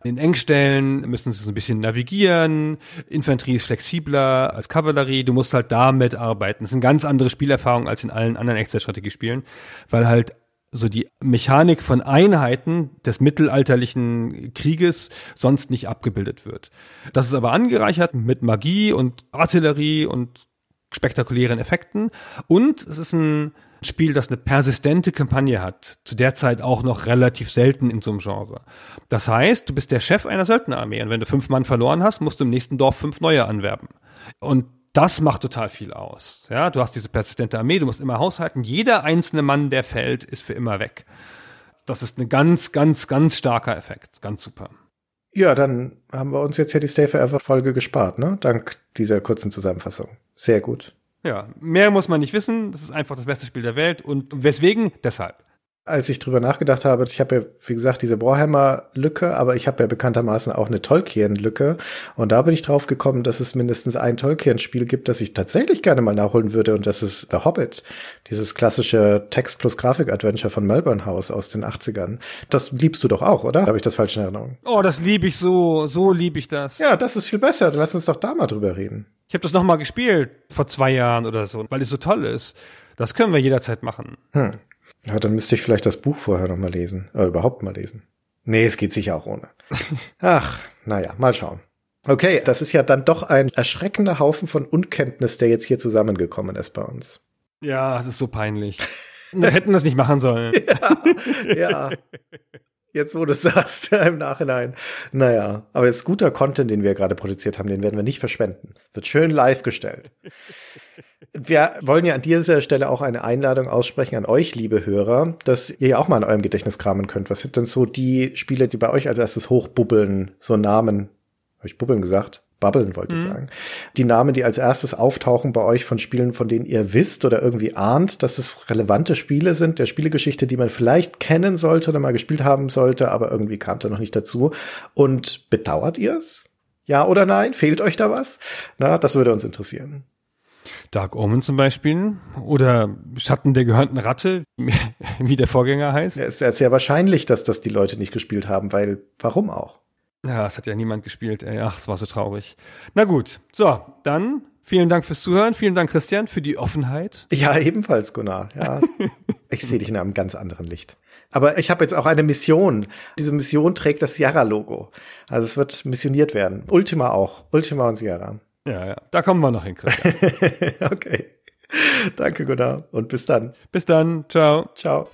In Engstellen müssen sie so ein bisschen navigieren. Infanterie ist flexibler als Kavallerie. Du musst halt damit arbeiten. Das ist eine ganz andere Spielerfahrung als in allen anderen Echtzeitstrategiespielen, weil halt so die Mechanik von Einheiten des mittelalterlichen Krieges sonst nicht abgebildet wird. Das ist aber angereichert mit Magie und Artillerie und spektakulären Effekten. Und es ist ein Spiel, das eine persistente Kampagne hat. Zu der Zeit auch noch relativ selten in so einem Genre. Das heißt, du bist der Chef einer Söldnerarmee und wenn du fünf Mann verloren hast, musst du im nächsten Dorf fünf neue anwerben. Und Das macht total viel aus. Ja, du hast diese persistente Armee, du musst immer haushalten. Jeder einzelne Mann, der fällt, ist für immer weg. Das ist ein ganz, ganz, ganz starker Effekt. Ganz super. Ja, dann haben wir uns jetzt ja die Stay Forever Folge gespart, ne? Dank dieser kurzen Zusammenfassung. Sehr gut. Ja, mehr muss man nicht wissen. Das ist einfach das beste Spiel der Welt. Und weswegen? Deshalb als ich drüber nachgedacht habe, ich habe ja, wie gesagt, diese Warhammer-Lücke, aber ich habe ja bekanntermaßen auch eine Tolkien-Lücke. Und da bin ich drauf gekommen, dass es mindestens ein Tolkien-Spiel gibt, das ich tatsächlich gerne mal nachholen würde. Und das ist The Hobbit. Dieses klassische Text plus Grafik-Adventure von Melbourne House aus den 80ern. Das liebst du doch auch, oder? Habe ich das falsch in Erinnerung? Oh, das liebe ich so. So liebe ich das. Ja, das ist viel besser. Lass uns doch da mal drüber reden. Ich habe das noch mal gespielt vor zwei Jahren oder so, weil es so toll ist. Das können wir jederzeit machen. Hm. Ja, dann müsste ich vielleicht das Buch vorher noch mal lesen. Oder überhaupt mal lesen. Nee, es geht sicher auch ohne. Ach, naja, mal schauen. Okay, das ist ja dann doch ein erschreckender Haufen von Unkenntnis, der jetzt hier zusammengekommen ist bei uns. Ja, es ist so peinlich. Wir hätten das nicht machen sollen. ja, ja. Jetzt, wo du es sagst, im Nachhinein. Naja, aber es ist guter Content, den wir gerade produziert haben, den werden wir nicht verschwenden. Wird schön live gestellt. Wir wollen ja an dieser Stelle auch eine Einladung aussprechen an euch, liebe Hörer, dass ihr ja auch mal in eurem Gedächtnis kramen könnt. Was sind denn so die Spiele, die bei euch als erstes hochbubbeln? So Namen. Habe ich bubbeln gesagt? Babbeln wollte mhm. ich sagen. Die Namen, die als erstes auftauchen bei euch von Spielen, von denen ihr wisst oder irgendwie ahnt, dass es relevante Spiele sind, der Spielegeschichte, die man vielleicht kennen sollte oder mal gespielt haben sollte, aber irgendwie kam da noch nicht dazu. Und bedauert ihr es? Ja oder nein? Fehlt euch da was? Na, das würde uns interessieren. Dark Omen zum Beispiel oder Schatten der gehörnten Ratte, wie der Vorgänger heißt. Ja, ist ja sehr wahrscheinlich, dass das die Leute nicht gespielt haben, weil warum auch? Ja, es hat ja niemand gespielt. Ey. Ach, es war so traurig. Na gut, so, dann vielen Dank fürs Zuhören. Vielen Dank, Christian, für die Offenheit. Ja, ebenfalls, Gunnar. Ja, ich sehe dich in einem ganz anderen Licht. Aber ich habe jetzt auch eine Mission. Diese Mission trägt das Sierra-Logo. Also es wird missioniert werden. Ultima auch. Ultima und Sierra. Ja, ja. Da kommen wir noch hin, Christian. okay. Danke, Gunnar. Und bis dann. Bis dann. Ciao. Ciao.